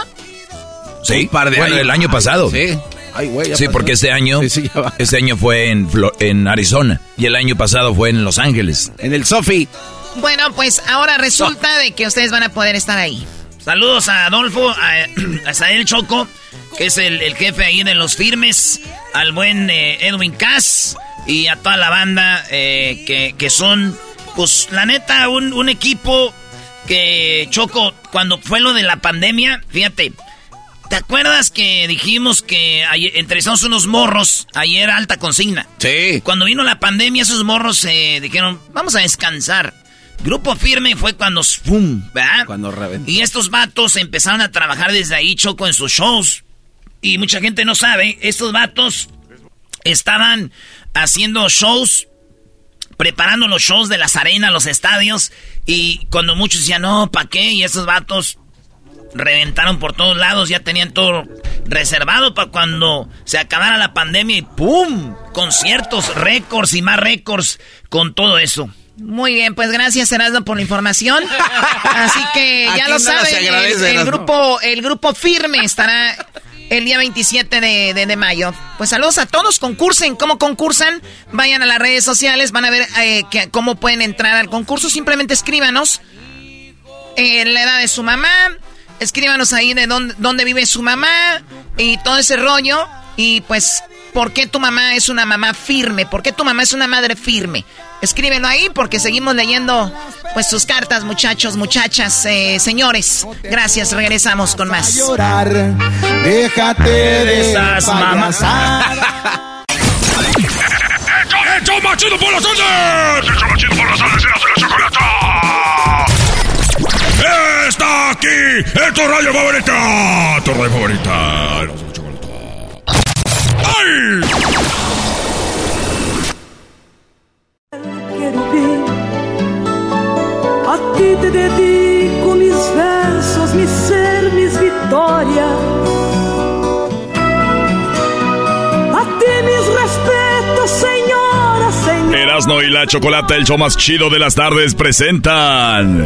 Sí, un par de años. el año pasado. Sí. sí, porque este año, este año fue en, en Arizona y el año pasado fue en Los Ángeles. En el Sofi. Bueno, pues ahora resulta de que ustedes van a poder estar ahí. Saludos a Adolfo, a, a Sael Choco, que es el, jefe ahí de los firmes, al buen eh, Edwin Cass y a toda la banda eh, que, que, son, pues la neta, un, un equipo que Choco, cuando fue lo de la pandemia, fíjate, ¿te acuerdas que dijimos que ayer, entrevistamos unos morros ayer alta consigna? Sí. Cuando vino la pandemia, esos morros se dijeron, vamos a descansar. Grupo firme fue cuando ¡pum! ¿verdad? Cuando reventó. Y estos vatos empezaron a trabajar desde ahí, Choco, en sus shows. Y mucha gente no sabe, estos vatos estaban haciendo shows preparando los shows de las arenas, los estadios. Y cuando muchos decían, no, ¿para qué? Y esos vatos reventaron por todos lados, ya tenían todo reservado para cuando se acabara la pandemia y ¡pum! Conciertos, récords y más récords con todo eso. Muy bien, pues gracias Erasmo por la información. Así que ya lo saben, el, grupo, el grupo firme estará el día 27 de, mayo. Pues saludos a todos, concursen. ¿Cómo concursan? Vayan a las redes sociales, van a ver eh, cómo pueden entrar al concurso. Simplemente escríbanos eh, la edad de su mamá, escríbanos ahí de dónde, dónde vive su mamá y todo ese rollo. Y pues, ¿por qué tu mamá es una mamá firme? ¿Por qué tu mamá es una madre firme? Escríbelo ahí porque seguimos leyendo pues sus cartas, muchachos, muchachas, eh, señores. Gracias, regresamos con más. Déjate de esas mamás. ¡Hecho machido por las tardes! ¡Hecho machido por las tardes! ¡Y la chocolata! ¡Está aquí! ¡Es tu radio favorita! ¡Tu radio favorita! ¡Ay! A ti te dedico mis versos, mi ser, mis victorias. A ti mis respetos, señora, señora. Erasno y la Chocolata, el show más chido de las tardes, presentan.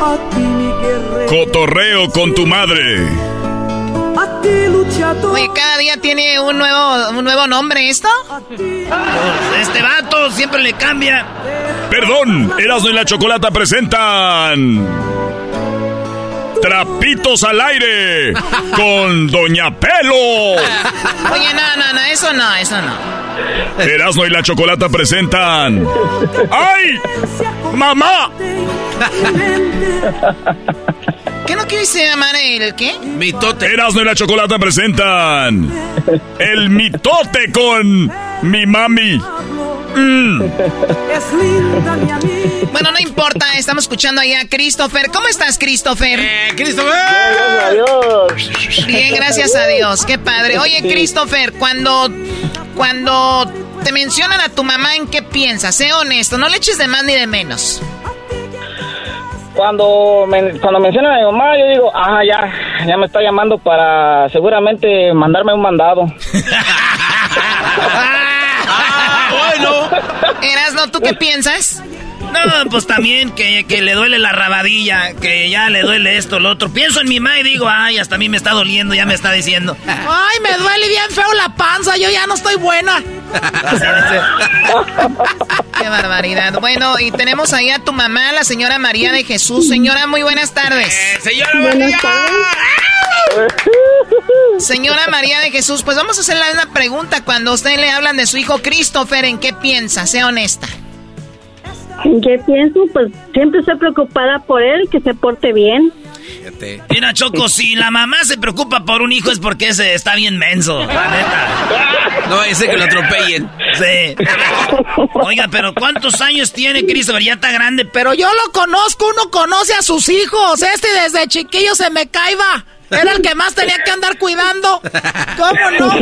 A ti mi guerrero. Cotorreo con tu madre. Oye, cada día tiene un nuevo, un nuevo nombre esto. este vato siempre le cambia. Perdón, Erasmo y la Chocolata presentan. Trapitos al aire con Doña Pelo. Oye, no, no, no, eso no, eso no. Erasmo y la Chocolata presentan. ¡Ay! ¡Mamá! ¿Qué no quiere llamar el qué? Mitote. Erasmo y la Chocolata presentan. El mitote con mi mami. Mm. Bueno, no importa, estamos escuchando ahí a Christopher. ¿Cómo estás, Christopher? Eh, Christopher. Bien, gracias a Dios. Qué padre. Oye, Christopher, cuando, cuando te mencionan a tu mamá, ¿en qué piensas? Sé honesto, no le eches de más ni de menos. Cuando, cuando mencionan a mi mamá, yo digo, ah, ya, ya me está llamando para seguramente mandarme un mandado. bueno. Erasno, ¿tú qué piensas? No, pues también que, que, le duele la rabadilla, que ya le duele esto, lo otro. Pienso en mi mamá y digo, ay, hasta a mí me está doliendo, ya me está diciendo. Ay, me duele bien feo la panza, yo ya no estoy buena. Qué barbaridad. Bueno, y tenemos ahí a tu mamá, la señora María de Jesús. Señora, muy buenas tardes. Eh, señora María. Señora María de Jesús, pues vamos a hacerle una pregunta. Cuando usted le hablan de su hijo Christopher, ¿en qué piensa? Sea honesta. ¿Qué pienso? Pues siempre estoy preocupada por él, que se porte bien. Mira, Choco, si la mamá se preocupa por un hijo es porque ese está bien menso, la neta. No, ese que lo atropellen. Sí. Oiga, pero ¿cuántos años tiene Christopher? Ya está grande, pero yo lo conozco, uno conoce a sus hijos. Este desde chiquillo se me caiba. Era el que más tenía que andar cuidando. ¿Cómo no?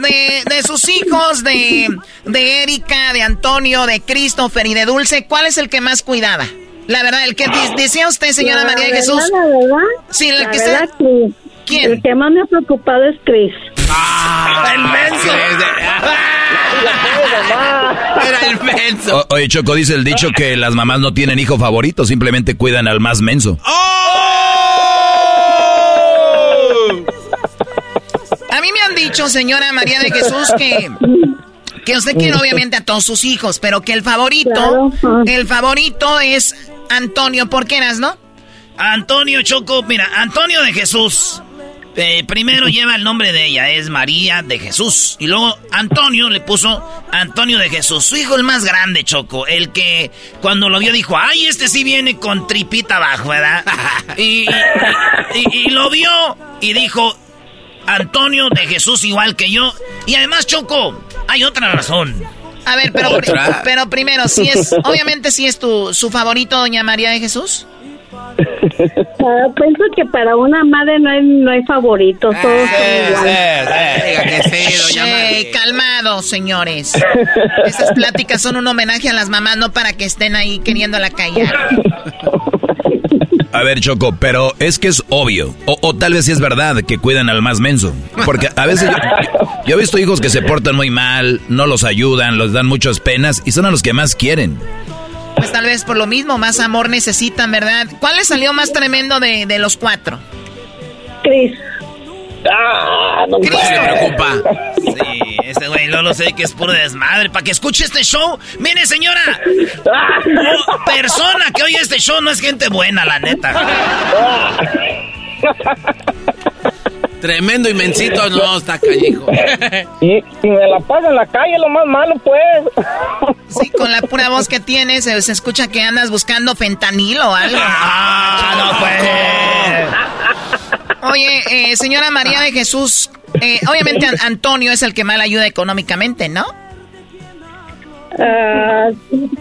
De, de, sus hijos, de, de Erika, de Antonio, de Christopher y de Dulce, ¿cuál es el que más cuidaba? La verdad, el que decía usted, señora María de Jesús. La verdad, sí, el la que verdad, se... ¿Quién? El que más me ha preocupado es Chris. ¡Ah! ¡El menso! Era el menso. O, oye, Choco, dice el dicho que las mamás no tienen hijo favorito, simplemente cuidan al más menso. A mí me han dicho, señora María de Jesús, que que usted quiere obviamente a todos sus hijos, pero que el favorito, el favorito es Antonio. ¿Por qué eras, no? Antonio Choco, mira, Antonio de Jesús. Eh, primero lleva el nombre de ella, es María de Jesús. Y luego Antonio le puso Antonio de Jesús. Su hijo el más grande, Choco. El que cuando lo vio dijo, ay, este sí viene con tripita abajo, ¿verdad? y, y lo vio y dijo, Antonio de Jesús igual que yo. Y además, Choco, hay otra razón. A ver, pero, pero primero, si es, obviamente si es tu, su favorito, doña María de Jesús. Ah, pienso que para una madre no hay, no hay favoritos, todos son calmado, señores. Esas pláticas son un homenaje a las mamás, no para que estén ahí queriéndola callar. A ver, Choco, pero es que es obvio. O, tal vez sí es verdad que cuidan al más menso. Porque a veces yo, he visto hijos que se portan muy mal, no los ayudan, los dan muchas penas y son a los que más quieren. Pues tal vez por lo mismo, más amor necesitan, ¿verdad? ¿Cuál les salió más tremendo de, de los cuatro? Chris. Ah, no me preocupa. Sí, este güey no lo sé que es puro desmadre. Para que escuche este show, mire señora, persona que oye este show no es gente buena, la neta. Tremendo inmensito, no, está callejo. Y, me la paga en la calle, lo más malo, pues. Sí, con la pura voz que tienes, se, escucha que andas buscando fentanilo o algo. Ah, no, pues. Oye, eh, señora María de Jesús, eh, obviamente Antonio es el que más ayuda económicamente, ¿no? Uh,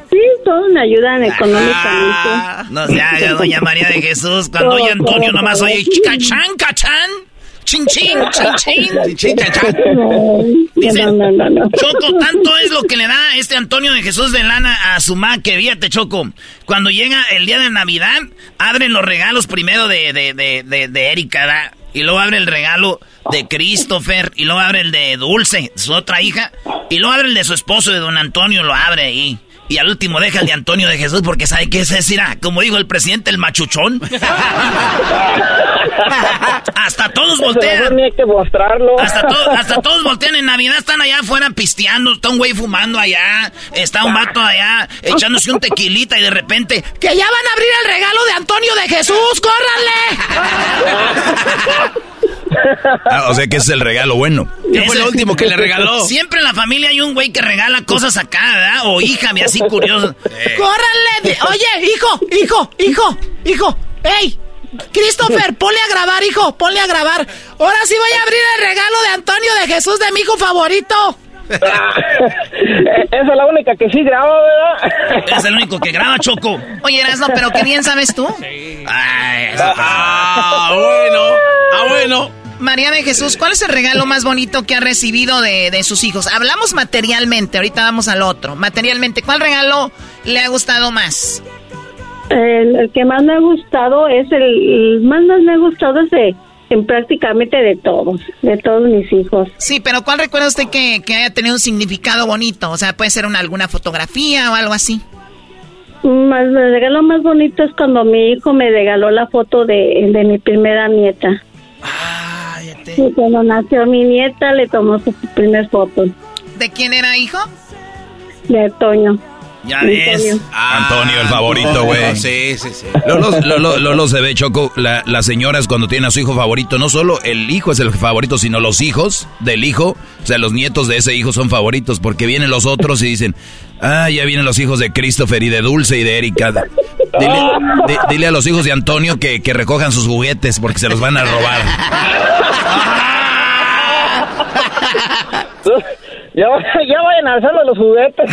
sí, todos me ayudan económicamente. Ah, no se haga, doña María de Jesús. Cuando oye Antonio, nomás oye cachán, cachán. Chin, chin, chin, chin. Chin, cachán. Choco, tanto es lo que le da este Antonio de Jesús de lana a su ma que fíjate, Choco. Cuando llega el día de Navidad, abren los regalos primero de, de, de, de, Erika, ¿da? Y luego abre el regalo de Christopher. Y luego abre el de Dulce, su otra hija. Y luego abre el de su esposo, de don Antonio, lo abre ahí. Y al último deja el de Antonio de Jesús porque sabe que ese será, como dijo el presidente, el machuchón. hasta todos voltean. que mostrarlo. Hasta, hasta todos voltean en Navidad, están allá afuera pisteando, está un güey fumando allá, está un vato allá echándose un tequilita y de repente... ¡Que ya van a abrir el regalo de Antonio de Jesús! ¡Córranle! Ah, o sea que es el regalo bueno. ¿Qué fue lo último que le regaló? Siempre en la familia hay un güey que regala cosas acá, ¿verdad? O hija, me así curioso. ¡Córranle! Oye, hijo, hijo, hijo, hijo. ¡Ey! Christopher, ponle a grabar, hijo, ponle a grabar. Ahora sí voy a abrir el regalo de Antonio de Jesús de mi hijo favorito. Esa es la única que sí graba, ¿verdad? Es el único que graba, Choco. Oye, Erasno, pero qué bien sabes tú. Sí. ah, bueno. Ah, bueno. María de Jesús, ¿cuál es el regalo más bonito que ha recibido de, sus hijos? Hablamos materialmente, ahorita vamos al otro. Materialmente, ¿cuál regalo le ha gustado más? El, que más me ha gustado es el, más, más me ha gustado es de en prácticamente de todos, de todos mis hijos. Sí, pero ¿cuál recuerda usted que, haya tenido un significado bonito? O sea, puede ser una, alguna fotografía o algo así. Más, el regalo más bonito es cuando mi hijo me regaló la foto de, de mi primera nieta. Ah, ya te... Y cuando nació mi nieta le tomó su primer foto. ¿De quién era hijo? De Toño. Ya ves. Antonio, el favorito, güey. Sí, sí, sí. Lolo, se ve, Choco, las señoras cuando tienen a su hijo favorito, no solo el hijo es el favorito, sino los hijos del hijo, o sea, los nietos de ese hijo son favoritos, porque vienen los otros y dicen, Ah, ya vienen los hijos de Christopher y de Dulce y de Erika. Dile, a los hijos de Antonio que, que recojan sus juguetes porque se los van a robar. Ya, ya vayan alzando los juguetes.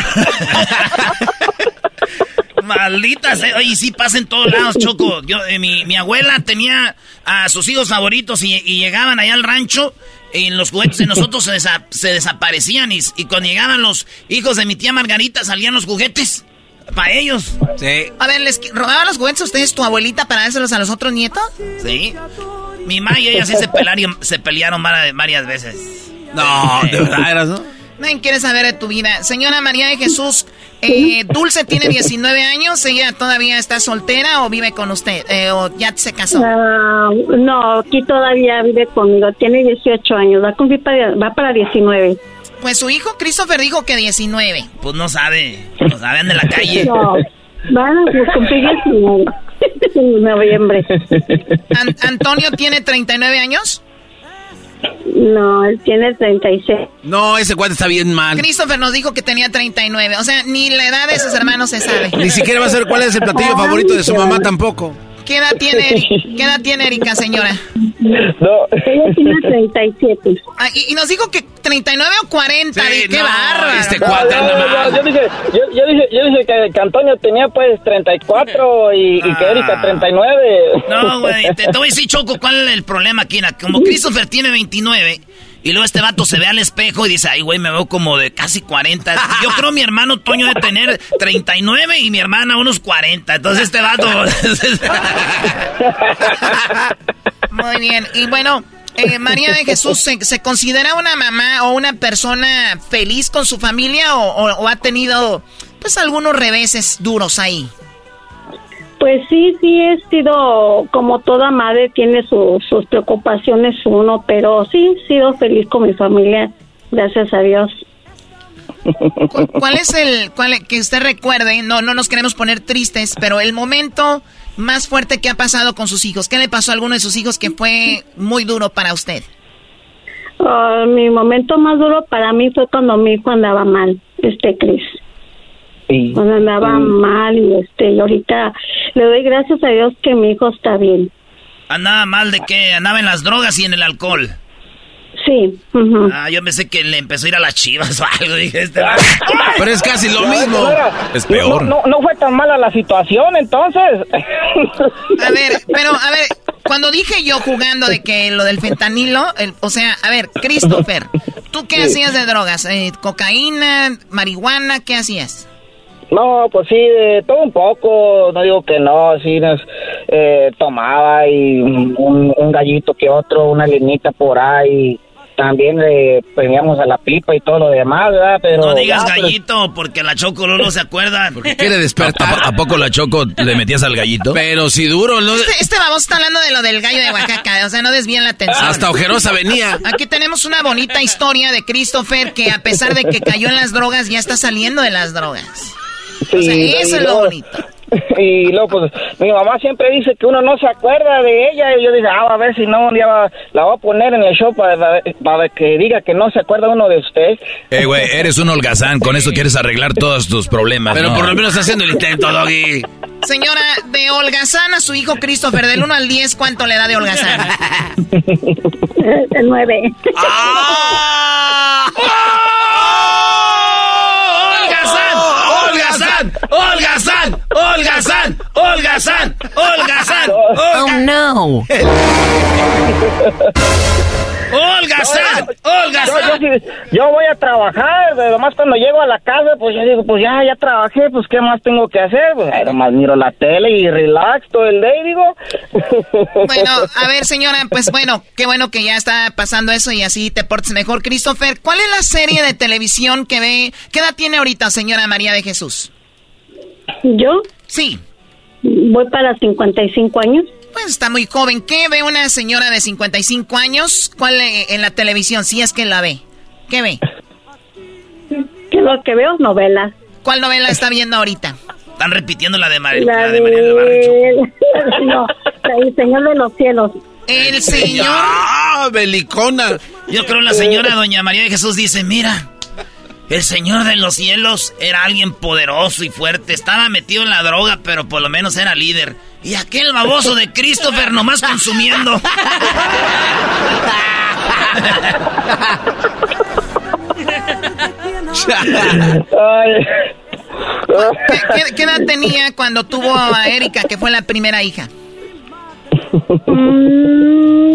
Malditas, eh. oye, sí pasa en todos lados, Choco. Yo, eh, mi, mi, abuela tenía a sus hijos favoritos y, llegaban allá al rancho y los juguetes de nosotros se, se desaparecían y, y, cuando llegaban los hijos de mi tía Margarita salían los juguetes para ellos. Sí. A ver, ¿les robaban los juguetes a ustedes, tu abuelita, para dárselos a los otros nietos? Sí. Mi mamá y ella sí se pelearon, se pelearon varias veces. No, de verdad eras, ¿no? Nadie quiere saber de tu vida. Señora María de Jesús, eh, Dulce tiene 19 años, ¿ella todavía está soltera o vive con usted? Eh, ¿O ya se casó? Ah, no, aquí todavía vive conmigo, tiene 18 años, va, para, va para 19. Pues su hijo Christopher dijo que 19. Pues no sabe, no sabe, anda en la calle. No, van a cumplir 19 en noviembre. ¿Antonio tiene 39 años? No, él tiene 36. No, ese cuate está bien mal. Christopher nos dijo que tenía 39. O sea, ni la edad de sus hermanos se sabe. Ni siquiera va a saber cuál es el platillo favorito de su mamá tampoco. ¿Qué edad tiene, ¿Qué edad tiene Erika, señora? No. Ella tiene 37. Ah, y, nos dijo que 39 o 40. ¡Qué bárbaro! Este cuate yo, dije, yo, yo, dije, yo dije que, Antonio tenía pues 34 y, y que Erika 39. Ah. No, güey, te, te, voy a decir, Choco, ¿cuál es el problema aquí? Como Christopher tiene 29 y luego este vato se ve al espejo y dice, ay, güey, me veo como de casi 40. Yo creo mi hermano Toño de tener 39 y mi hermana unos 40. Entonces este vato... Muy bien. Y bueno, eh, María de Jesús, ¿se, considera una mamá o una persona feliz con su familia o ha tenido pues algunos reveses duros ahí? Pues sí, sí he sido, como toda madre, tiene sus preocupaciones uno, pero sí he sido feliz con mi familia, gracias a Dios. ¿Cuál es el, cuál, que usted recuerde, no, no nos queremos poner tristes, pero el momento más fuerte que ha pasado con sus hijos? ¿Qué le pasó a alguno de sus hijos que fue muy duro para usted? Ah, mi momento más duro para mí fue cuando mi hijo andaba mal, este Cris. Cuando andaba mal y este, y ahorita le doy gracias a Dios que mi hijo está bien. ¿Andaba mal de qué? ¿Andaba en las drogas y en el alcohol? Sí. Ah, yo pensé que le empezó a ir a las chivas o algo. Dije, este... Pero es casi lo mismo. es peor. No, no, fue tan mala la situación entonces. A ver, pero a ver, cuando dije yo jugando de que lo del fentanilo, o sea, a ver, Christopher, ¿tú qué hacías de drogas? Eh, ¿Cocaína, marihuana? ¿Qué hacías? No, pues sí, de todo un poco, no digo que no, sí nos eh, tomaba y un, gallito que otro, una linita por ahí, también le poníamos a la pipa y todo lo demás, ¿verdad? Pero, no digas gallito, porque la Choco no se acuerda. Porque quiere despertar. ¿A, poco la Choco le metías al gallito? Pero si duro, ¿no? Este, este vamos está hablando de lo del gallo de Oaxaca, o sea, no desvíen la atención. Hasta ojerosa venía. Aquí tenemos una bonita historia de Christopher que a pesar de que cayó en las drogas, ya está saliendo de las drogas. Sí, eso es lo bonito. Y luego, pues, mi mamá siempre dice que uno no se acuerda de ella. Y yo dije, ah, a ver si no, un día la voy a poner en el show para, para que diga que no se acuerda uno de usted. Eh, güey, eres un holgazán. Con eso quieres arreglar todos tus problemas. Pero por lo menos haciendo el intento, Doggy. Señora, de holgazán a su hijo Christopher, del 1 al 10, ¿cuánto le da de holgazán? El 9. ¡Ah! Olga San, Olga San, Olga San, Olga San. Oh no. Olga San, Olga San. Yo, voy a trabajar, además cuando llego a la casa, pues yo digo, pues ya, ya trabajé, pues qué más tengo que hacer, pues además miro la tele y relax todo el día, digo. Bueno, a ver señora, pues bueno, qué bueno que ya está pasando eso y así te portes mejor. Christopher, ¿cuál es la serie de televisión que ve? ¿Qué edad tiene ahorita señora María de Jesús? ¿Yo? Sí. Voy para 55 años. Pues está muy joven. ¿Qué ve una señora de 55 años? ¿Cuál en la televisión? Si es que la ve. ¿Qué ve? ¿Qué lo que veo? Novelas. ¿Cuál novela está viendo ahorita? Están repitiendo la de, María la de, María del Barrio. no, el Señor de los Cielos. El Señor. ¡Ah, belicona! Yo creo la señora Doña María de Jesús dice, mira, El Señor de los cielos era alguien poderoso y fuerte. Estaba metido en la droga, pero por lo menos era líder. Y aquel baboso de Christopher nomás consumiendo. ¿Qué, edad tenía cuando tuvo a Erika, que fue la primera hija?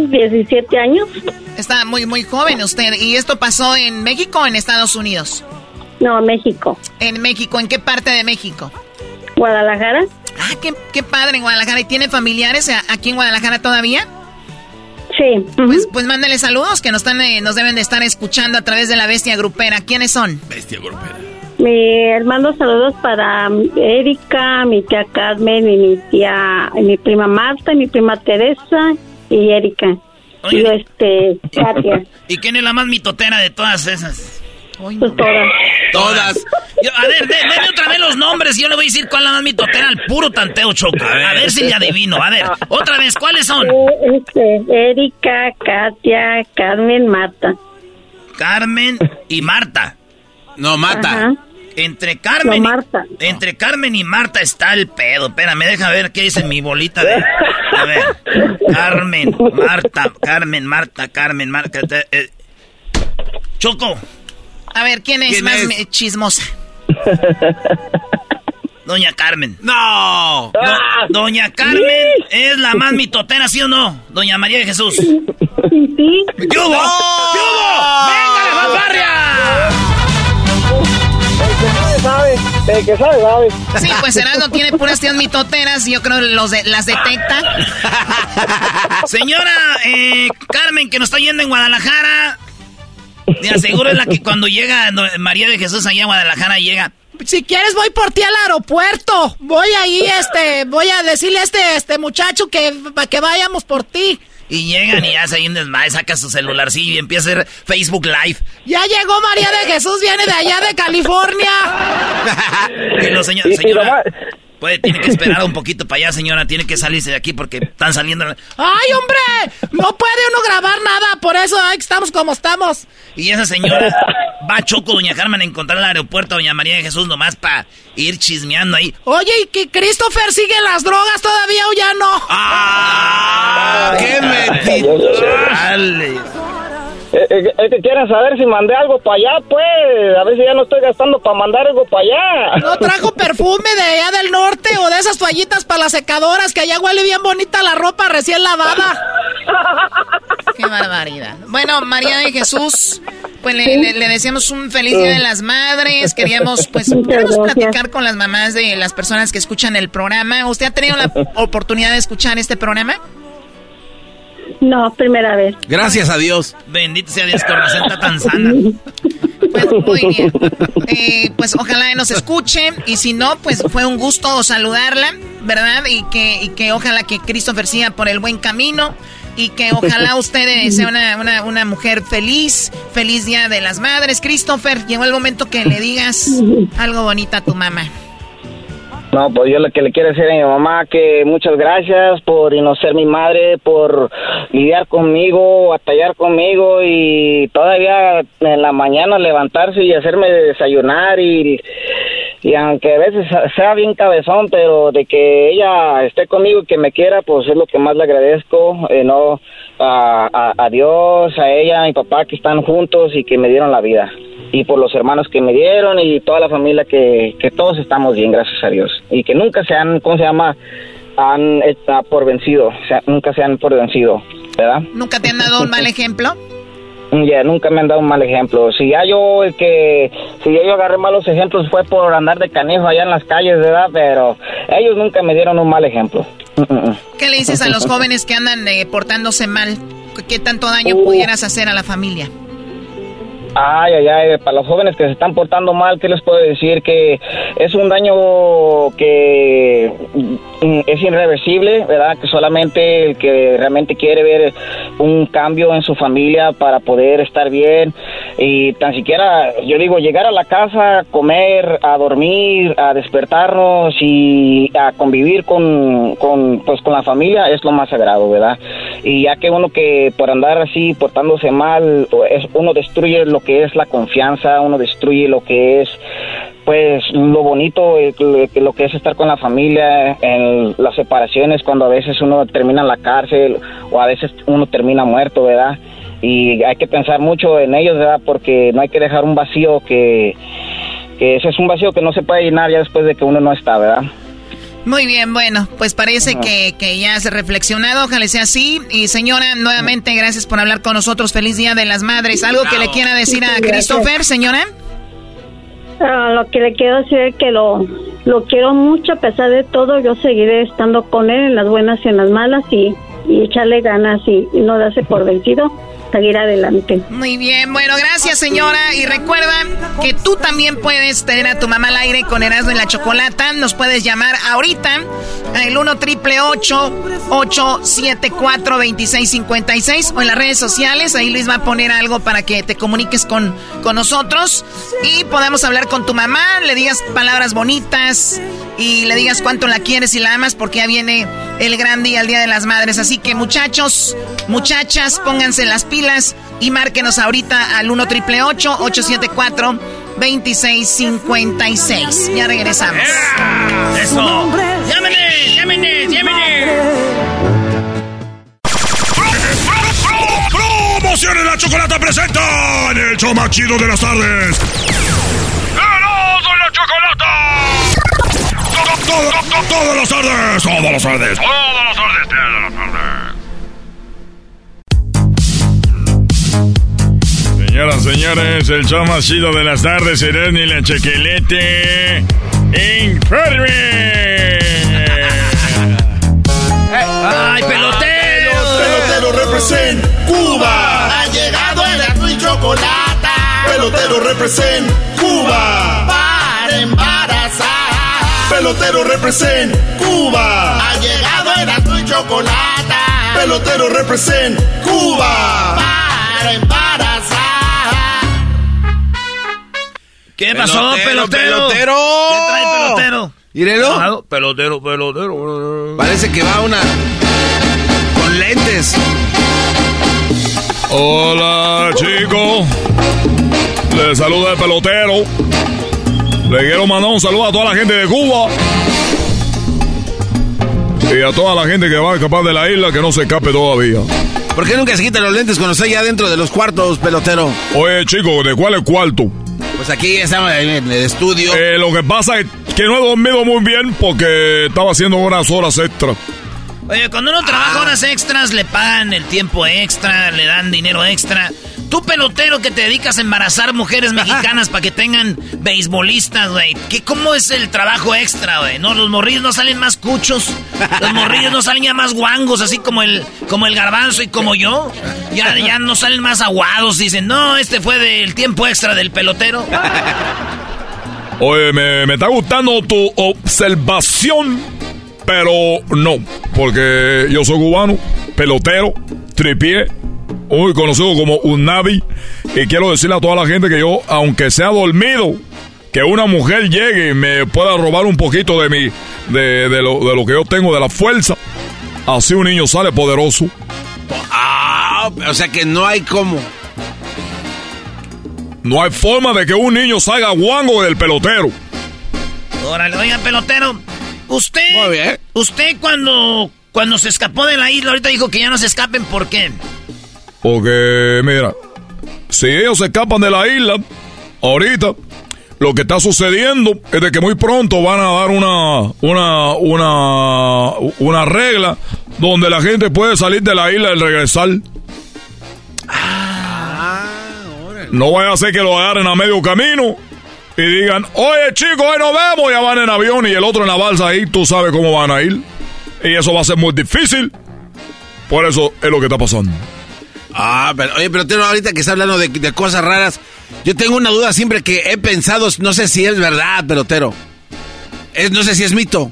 17 mm, años. Está muy, muy joven usted. ¿Y esto pasó en México o en Estados Unidos? No, México. En México. ¿En qué parte de México? Guadalajara. Ah, qué, qué padre en Guadalajara. ¿Y tiene familiares aquí en Guadalajara todavía? Sí. Pues, pues mándale saludos que nos, están, eh, nos deben de estar escuchando a través de la Bestia Grupera. ¿Quiénes son? Bestia Grupera. Mi hermano saludos para Erika, mi tía Carmen y mi tía, mi prima Marta, mi prima Teresa y Erika. y este, Katia. ¿Y quién es la más mitotera de todas esas? Pues todas. Todas. a ver, denme otra vez los nombres y yo le voy a decir cuál es la más mitotera al puro tanteo choco. A ver, si le adivino. A ver, otra vez, ¿cuáles son? Eh, este, Erika, Katia, Carmen, Marta. Carmen y Marta. No, Mata. Entre Carmen, y, entre Carmen y Marta está el pedo. Espérame, deja ver qué dice mi bolita de. A ver. Carmen, Marta, Carmen, Marta, Carmen, Marta. Eh. Choco. A ver, ¿quién es más chismosa? Doña Carmen. No. Doña Carmen es la más mitotera, ¿sí o no? Doña María de Jesús. Sí. ¿Qué hubo? ¿Qué hubo? El que sabe, sabe. Sí, pues Erasmo tiene puras tías mitoteras y yo creo los de, las detecta. Señora eh, Carmen, que nos está yendo en Guadalajara, te aseguro es la que cuando llega María de Jesús allá a Guadalajara llega... Si quieres voy por ti al aeropuerto. Voy ahí, este, voy a decirle a este, este muchacho que, que vayamos por ti. Y llegan y hace ahí un desmadre, saca su celular sí, y empieza a hacer Facebook Live. Ya llegó María de Jesús, viene de allá de California. y señora, puede, tiene que esperar un poquito para allá, señora, tiene que salirse de aquí porque están saliendo. ¡Ay, hombre! No puede uno grabar nada, por eso estamos como estamos. Y esa señora va a Choco, doña Carmen, a encontrar el aeropuerto doña María de Jesús nomás para ir chismeando ahí. Oye, ¿y que Christopher sigue las drogas todavía o ya no? ¡Ah! ¡Qué metido! Es eh, eh, que quieren saber si mandé algo para allá, pues. A ver si ya no estoy gastando para mandar algo para allá. ¿No trajo perfume de allá del norte o de esas toallitas para las secadoras que allá huele bien bonita la ropa recién lavada? Qué barbaridad. Bueno, María de Jesús, pues le, decíamos un feliz Día de las Madres. Queríamos, pues, queremos platicar con las mamás de las personas que escuchan el programa. ¿Usted ha tenido la oportunidad de escuchar este programa? No, primera vez. Gracias a Dios. Bendito sea Dios, con tan sana. Pues muy bien. Eh, pues ojalá nos escuche. Y si no, pues fue un gusto saludarla, ¿verdad? Y que, y que ojalá que Christopher siga por el buen camino. Y que ojalá usted sea una, una, una mujer feliz. Feliz Día de las Madres. Christopher, llegó el momento que le digas algo bonito a tu mamá. No, pues yo lo que le quiero decir a mi mamá que muchas gracias por no ser mi madre, por lidiar conmigo, batallar conmigo y todavía en la mañana levantarse y hacerme desayunar y, y aunque a veces sea bien cabezón, pero de que ella esté conmigo y que me quiera, pues es lo que más le agradezco, eh, no a, a Dios, a ella, a mi papá que están juntos y que me dieron la vida y por los hermanos que me dieron y toda la familia que, que todos estamos bien, gracias a Dios. Y que nunca se han, ¿cómo se llama? Han estado por vencido, o sea, nunca se han por vencido, ¿verdad? ¿Nunca te han dado un mal ejemplo? Ya, nunca me han dado un mal ejemplo. Si ya yo, que, si yo agarré malos ejemplos fue por andar de canejo allá en las calles, ¿verdad? Pero ellos nunca me dieron un mal ejemplo. Mm, mm, mm. ¿Qué le dices a los jóvenes que andan eh, portándose mal? ¿Qué tanto daño uh. pudieras hacer a la familia? Ay, ay, ay, para los jóvenes que se están portando mal, ¿qué les puedo decir? Que es un daño que mm, es irreversible, ¿verdad? Que solamente el que realmente quiere ver un cambio en su familia para poder estar bien y tan siquiera, yo digo, llegar a la casa, comer, a dormir, a despertarnos y a convivir con, con, pues, con la familia es lo más sagrado, ¿verdad? y ya que uno que por andar así portándose mal es uno destruye lo que es la confianza uno destruye lo que es pues lo bonito lo que es estar con la familia en las separaciones cuando a veces uno termina en la cárcel o a veces uno termina muerto verdad y hay que pensar mucho en ellos verdad porque no hay que dejar un vacío que que ese es un vacío que no se puede llenar ya después de que uno no está verdad muy bien, bueno, pues parece que, que, ya has reflexionado, ojalá sea así. Y señora, nuevamente gracias por hablar con nosotros. Feliz Día de las Madres. ¿Algo que le quiera decir a Christopher, señora? Ah, lo que le quiero decir es que lo, lo quiero mucho, a pesar de todo, yo seguiré estando con él en las buenas y en las malas y, y echarle ganas y no darse por vencido seguir adelante. Muy bien, bueno, gracias señora. Y recuerda que tú también puedes tener a tu mamá al aire con Erasmo y la Chocolata. Nos puedes llamar ahorita al 1 triple 874 2656 o en las redes sociales. Ahí Luis va a poner algo para que te comuniques con, con nosotros y podamos hablar con tu mamá, le digas palabras bonitas y le digas cuánto la quieres y la amas porque ya viene el gran día, el Día de las Madres. Así que muchachos, muchachas, pónganse las pilas y márquenos ahorita al 1 triple 874 2656. Ya regresamos. ¡Eso! ¡Llámenes! ¡Llámenes! ¡Llámenes! ¡Promociones la chocolata presenta en el show más chido de las tardes! ¡Erasmo la chocolata! Todas las tardes, todas las tardes, todas las tardes, todas las tardes. Señoras, señores, el show más chido de las tardes, Serena y la Chequelete. ¡Enferme! ¡Ay, pelotero! Pelotero represent Cuba. Ha llegado el azul y chocolate. Pelotero represent Cuba. Para embarazar. Pelotero represent Cuba. Ha llegado el azul y chocolate. Pelotero represent Cuba. Para embarazar. ¿Qué pasó, pelotero? pelotero? ¿Qué trae pelotero? Mírelo. Pelotero, pelotero. Parece que va una. con lentes. Hola, chicos. Les saluda el pelotero. Le quiero mandar un saludo a toda la gente de Cuba. Y a toda la gente que va a escapar de la isla que no se escape todavía. ¿Por qué nunca se quitan los lentes cuando está ya dentro de los cuartos, pelotero? Oye, chicos, ¿de cuál es cuarto? Pues aquí estamos en el estudio. Eh, lo que pasa es que no he dormido muy bien porque estaba haciendo unas horas extras. Oye, cuando uno trabaja horas extras, le pagan el tiempo extra, le dan dinero extra. Tú, pelotero, que te dedicas a embarazar mujeres mexicanas para que tengan beisbolistas, güey. ¿Cómo es el trabajo extra, güey? No, los morrillos no salen más cuchos. Los morrillos no salen ya más guangos, así como el, como el garbanzo y como yo. Ya, ya no salen más aguados. Dicen, no, este fue del tiempo extra del pelotero. Oye, me, me está gustando tu observación, pero no, porque yo soy cubano, pelotero, tripié, muy conocido como un Navi. Y quiero decirle a toda la gente que yo, aunque sea dormido, que una mujer llegue y me pueda robar un poquito de mi, de, de, lo, de lo que yo tengo, de la fuerza. Así un niño sale poderoso. Ah, o sea que no hay como. No hay forma de que un niño salga guango del pelotero. Órale, oiga, pelotero. Usted. Muy bien. Usted cuando. Cuando se escapó de la isla, ahorita dijo que ya no se escapen, ¿por qué? Porque, mira, si ellos se escapan de la isla, ahorita, lo que está sucediendo es de que muy pronto van a dar una, una, una, una regla donde la gente puede salir de la isla y regresar. No vaya a ser que lo agarren a medio camino y digan, oye chicos, hoy nos vemos, ya van en avión y el otro en la balsa ahí, tú sabes cómo van a ir. Y eso va a ser muy difícil. Por eso es lo que está pasando. Ah, pero oye, pero tengo ahorita que está hablando de, de, cosas raras. Yo tengo una duda siempre que he pensado, no sé si es verdad, pelotero. Es, no sé si es mito.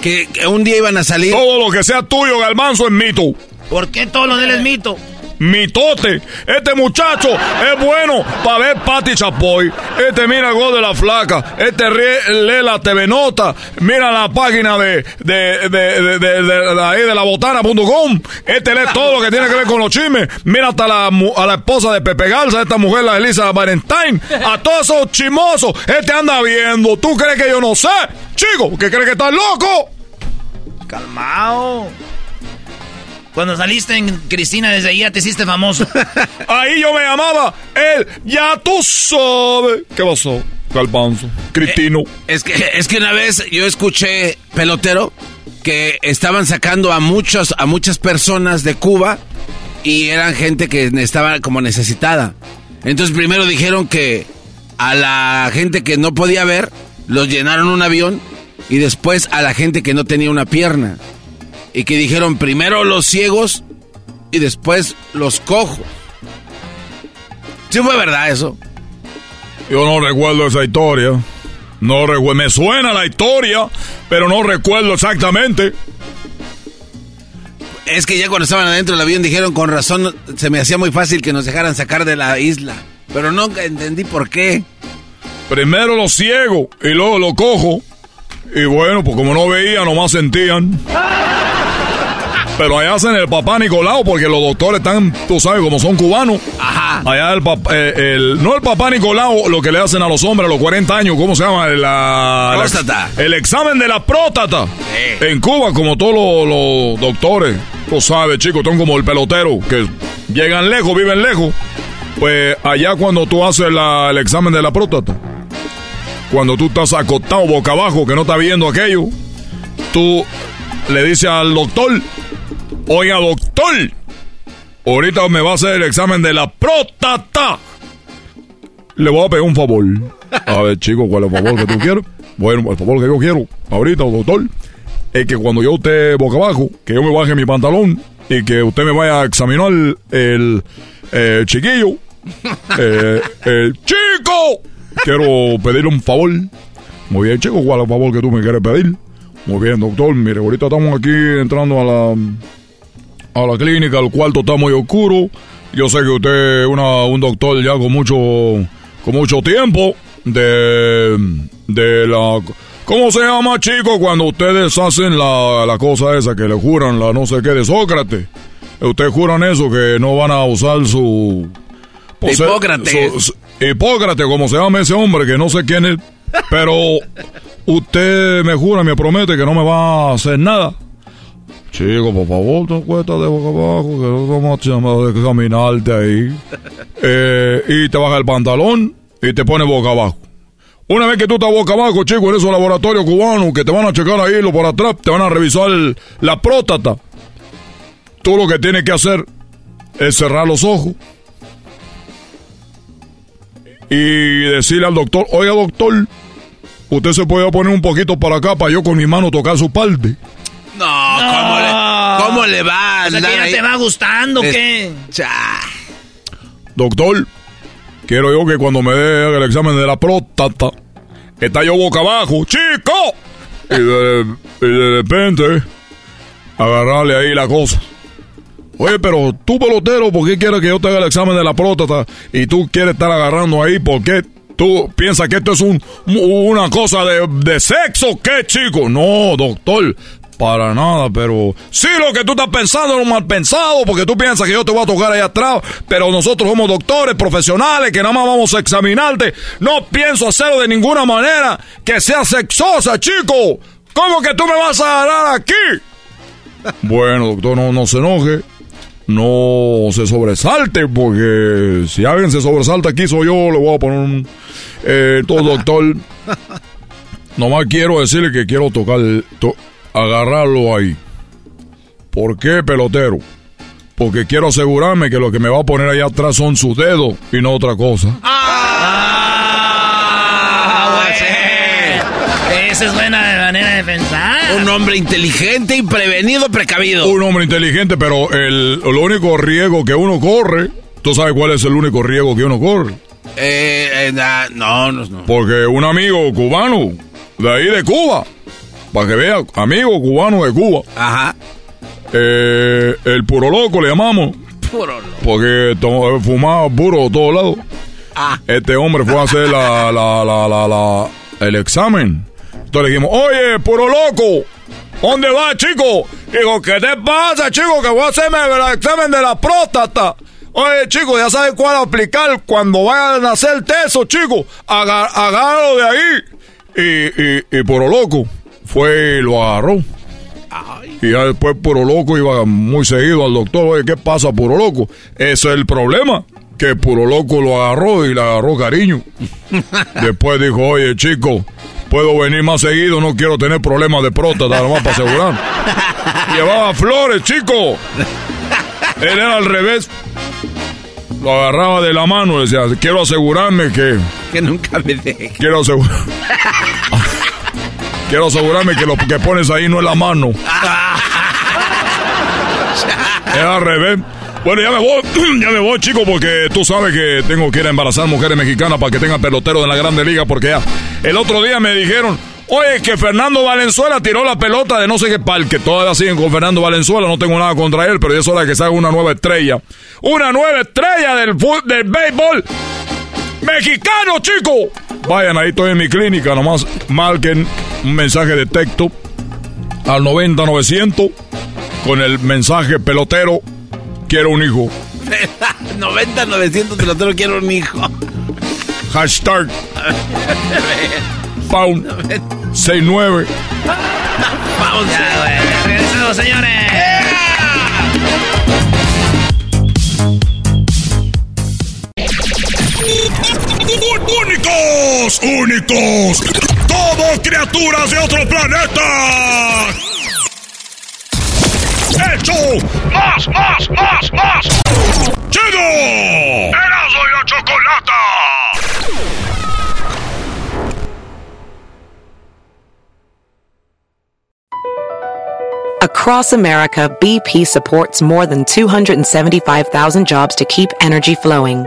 Que, que, un día iban a salir. Todo lo que sea tuyo, Galmanzo, es mito. ¿Por qué todo lo de él es mito? Mitote. Este muchacho es bueno para ver Pati Chapoy. Este mira el gol de la flaca. Este lee la TV Nota. Mira la página de, de, de, de, la botana.com. Este lee todo lo que tiene que ver con los chismes. Mira hasta la, a la esposa de Pepe Garza, esta mujer, la Elisa Valentine. A todos esos chimosos. Este anda viendo. ¿Tú crees que yo no sé? Chico, ¿qué crees que estás loco? Calmao. Cuando saliste en Cristina, desde ahí ya te hiciste famoso. ahí yo me llamaba él, ya tú sabes. ¿Qué pasó? Calpanzo, Cristino. Eh, es, que, es que una vez yo escuché, pelotero, que estaban sacando a, muchos, a muchas personas de Cuba y eran gente que estaba como necesitada. Entonces primero dijeron que a la gente que no podía ver, los llenaron un avión y después a la gente que no tenía una pierna y que dijeron primero los ciegos y después los cojos. ¿Sí fue verdad eso? Yo no recuerdo esa historia. No recuerdo. Me suena la historia, pero no recuerdo exactamente. Es que ya cuando estaban adentro del avión dijeron con razón se me hacía muy fácil que nos dejaran sacar de la isla. Pero no entendí por qué. Primero los ciegos y luego los cojos. Y bueno, pues como no veían, nomás sentían. Pero allá hacen el papá Nicolau porque los doctores están, tú sabes, como son cubanos. Ajá. Allá el, papá, eh, el no el papá Nicolau, lo que le hacen a los hombres a los 40 años, ¿cómo se llama? La, próstata. El, examen de la próstata. En Cuba, como todos los, doctores, tú sabes, chicos, son como el pelotero, que llegan lejos, viven lejos. Pues allá cuando tú haces el examen de la próstata, cuando tú estás acostado boca abajo, que no estás viendo aquello, tú le dices al doctor, Oiga, doctor, ahorita me va a hacer el examen de la próstata. Le voy a pedir un favor. A ver, chico, ¿cuál es el favor que tú quieres? Bueno, el favor que yo quiero, ahorita, doctor, es que cuando yo esté boca abajo, que yo me baje mi pantalón y que usted me vaya a examinar el, el chiquillo. Eh, el chico. Quiero pedirle un favor. Muy bien, chico, ¿cuál es el favor que tú me quieres pedir? Muy bien, doctor. Mire, ahorita estamos aquí entrando a la a la clínica, el cuarto está muy oscuro. Yo sé que usted es un doctor ya con mucho, con mucho tiempo de, de la... ¿Cómo se llama, chicos, cuando ustedes hacen la, la cosa esa que le juran la no sé qué de Sócrates? Ustedes juran eso, que no van a usar su... Hipócrates. Hipócrates, como se llama ese hombre, que no sé quién es. Pero usted me jura, me promete que no me va a hacer nada. Chico, por favor, no cuesta de boca abajo, que no vamos a examinarte ahí. Eh, y te baja el pantalón y te pone boca abajo. Una vez que tú estás boca abajo, chico, en esos laboratorios cubanos que te van a checar ahí lo por atrás, te van a revisar la próstata. Tú lo que tienes que hacer es cerrar los ojos y decirle al doctor, oiga doctor, usted se puede poner un poquito para acá para yo con mi mano tocar su parte. No, ¿cómo, le, ¿cómo le va? O sea, que ya te va gustando, ¿qué? Doctor, quiero yo que cuando me dé el examen de la próstata, está yo boca abajo, chico. Y de, y de repente, agarrarle ahí la cosa. Oye, pero tú pelotero, ¿por qué quieres que yo te haga el examen de la próstata y tú quieres estar agarrando ahí? ¿Por qué tú piensas que esto es un, una cosa de, de sexo? ¿Qué, chico? No, doctor. Para nada, pero sí lo que tú estás pensando es mal pensado, porque tú piensas que yo te voy a tocar ahí atrás, pero nosotros somos doctores profesionales que nada más vamos a examinarte. No pienso hacerlo de ninguna manera que sea sexosa, chico. ¿Cómo que tú me vas a agarrar aquí? Bueno, doctor, no, no se enoje. No se sobresalte, porque si alguien se sobresalta aquí soy yo, le voy a poner un... Eh, todo, doctor. Nomás quiero decirle que quiero tocar agarrarlo ahí. ¿Por qué, pelotero? Porque quiero asegurarme que lo que me va a poner ahí atrás son sus dedos y no otra cosa. ¡Ah! Esa es buena manera de pensar. Un hombre inteligente y prevenido, precavido. Un hombre inteligente, pero el, único riesgo que uno corre, ¿tú sabes cuál es el único riesgo que uno corre? Eh, eh no, no, no. Porque un amigo cubano, de ahí de Cuba, para que vea, amigo cubano de Cuba. Ajá. Eh, el puro loco le llamamos. Porque fumaba puro de todos lados. Ah. Este hombre fue a hacer la, la, la, la, el examen. Entonces le dijimos, oye, puro loco, ¿dónde vas, chico? Digo, ¿qué te pasa, chico? Que voy a hacerme el examen de la próstata. Oye, chico, ya sabes cuál aplicar cuando vayan a hacer teso, chico. Agárralo de ahí. Y, y, y Puro Loco fue y lo agarró. Y ya después Puro Loco iba muy seguido al doctor. Oye, ¿qué pasa, Puro Loco? Ese es el problema. Que Puro Loco lo agarró y le agarró cariño. después dijo, oye, chico, puedo venir más seguido, no quiero tener problemas de próstata, nada más para asegurar. Llevaba flores, chico. Él era al revés. Lo agarraba de la mano decía, quiero asegurarme que... Que nunca me deje. Quiero asegurar... quiero asegurarme que lo que pones ahí no es la mano. era al revés. Bueno, ya me voy, ya me voy, chico, porque tú sabes que tengo que ir a embarazar mujeres mexicanas para que tengan pelotero de la Grande Liga, porque ya el otro día me dijeron, Oye, que Fernando Valenzuela tiró la pelota de no sé qué pal, que todavía siguen con Fernando Valenzuela, no tengo nada contra él, pero ya es hora de que salga una nueva estrella. Una nueva estrella del, del béisbol mexicano, chico. Vayan, ahí estoy en mi clínica, nomás marquen un mensaje de texto al 90-900 con el mensaje pelotero, quiero un hijo. 90-900 pelotero, quiero un hijo. Hashtag. Pound 69. Pound. Regresamos, señores. ¡Únicos! ¡Únicos! ¡Como criaturas de otro planeta! ¡Hecho! ¡Más, más, más, más! ¡Chido! ¡Erasmo y la chocolata! Across America, BP supports more than 275,000 jobs to keep energy flowing.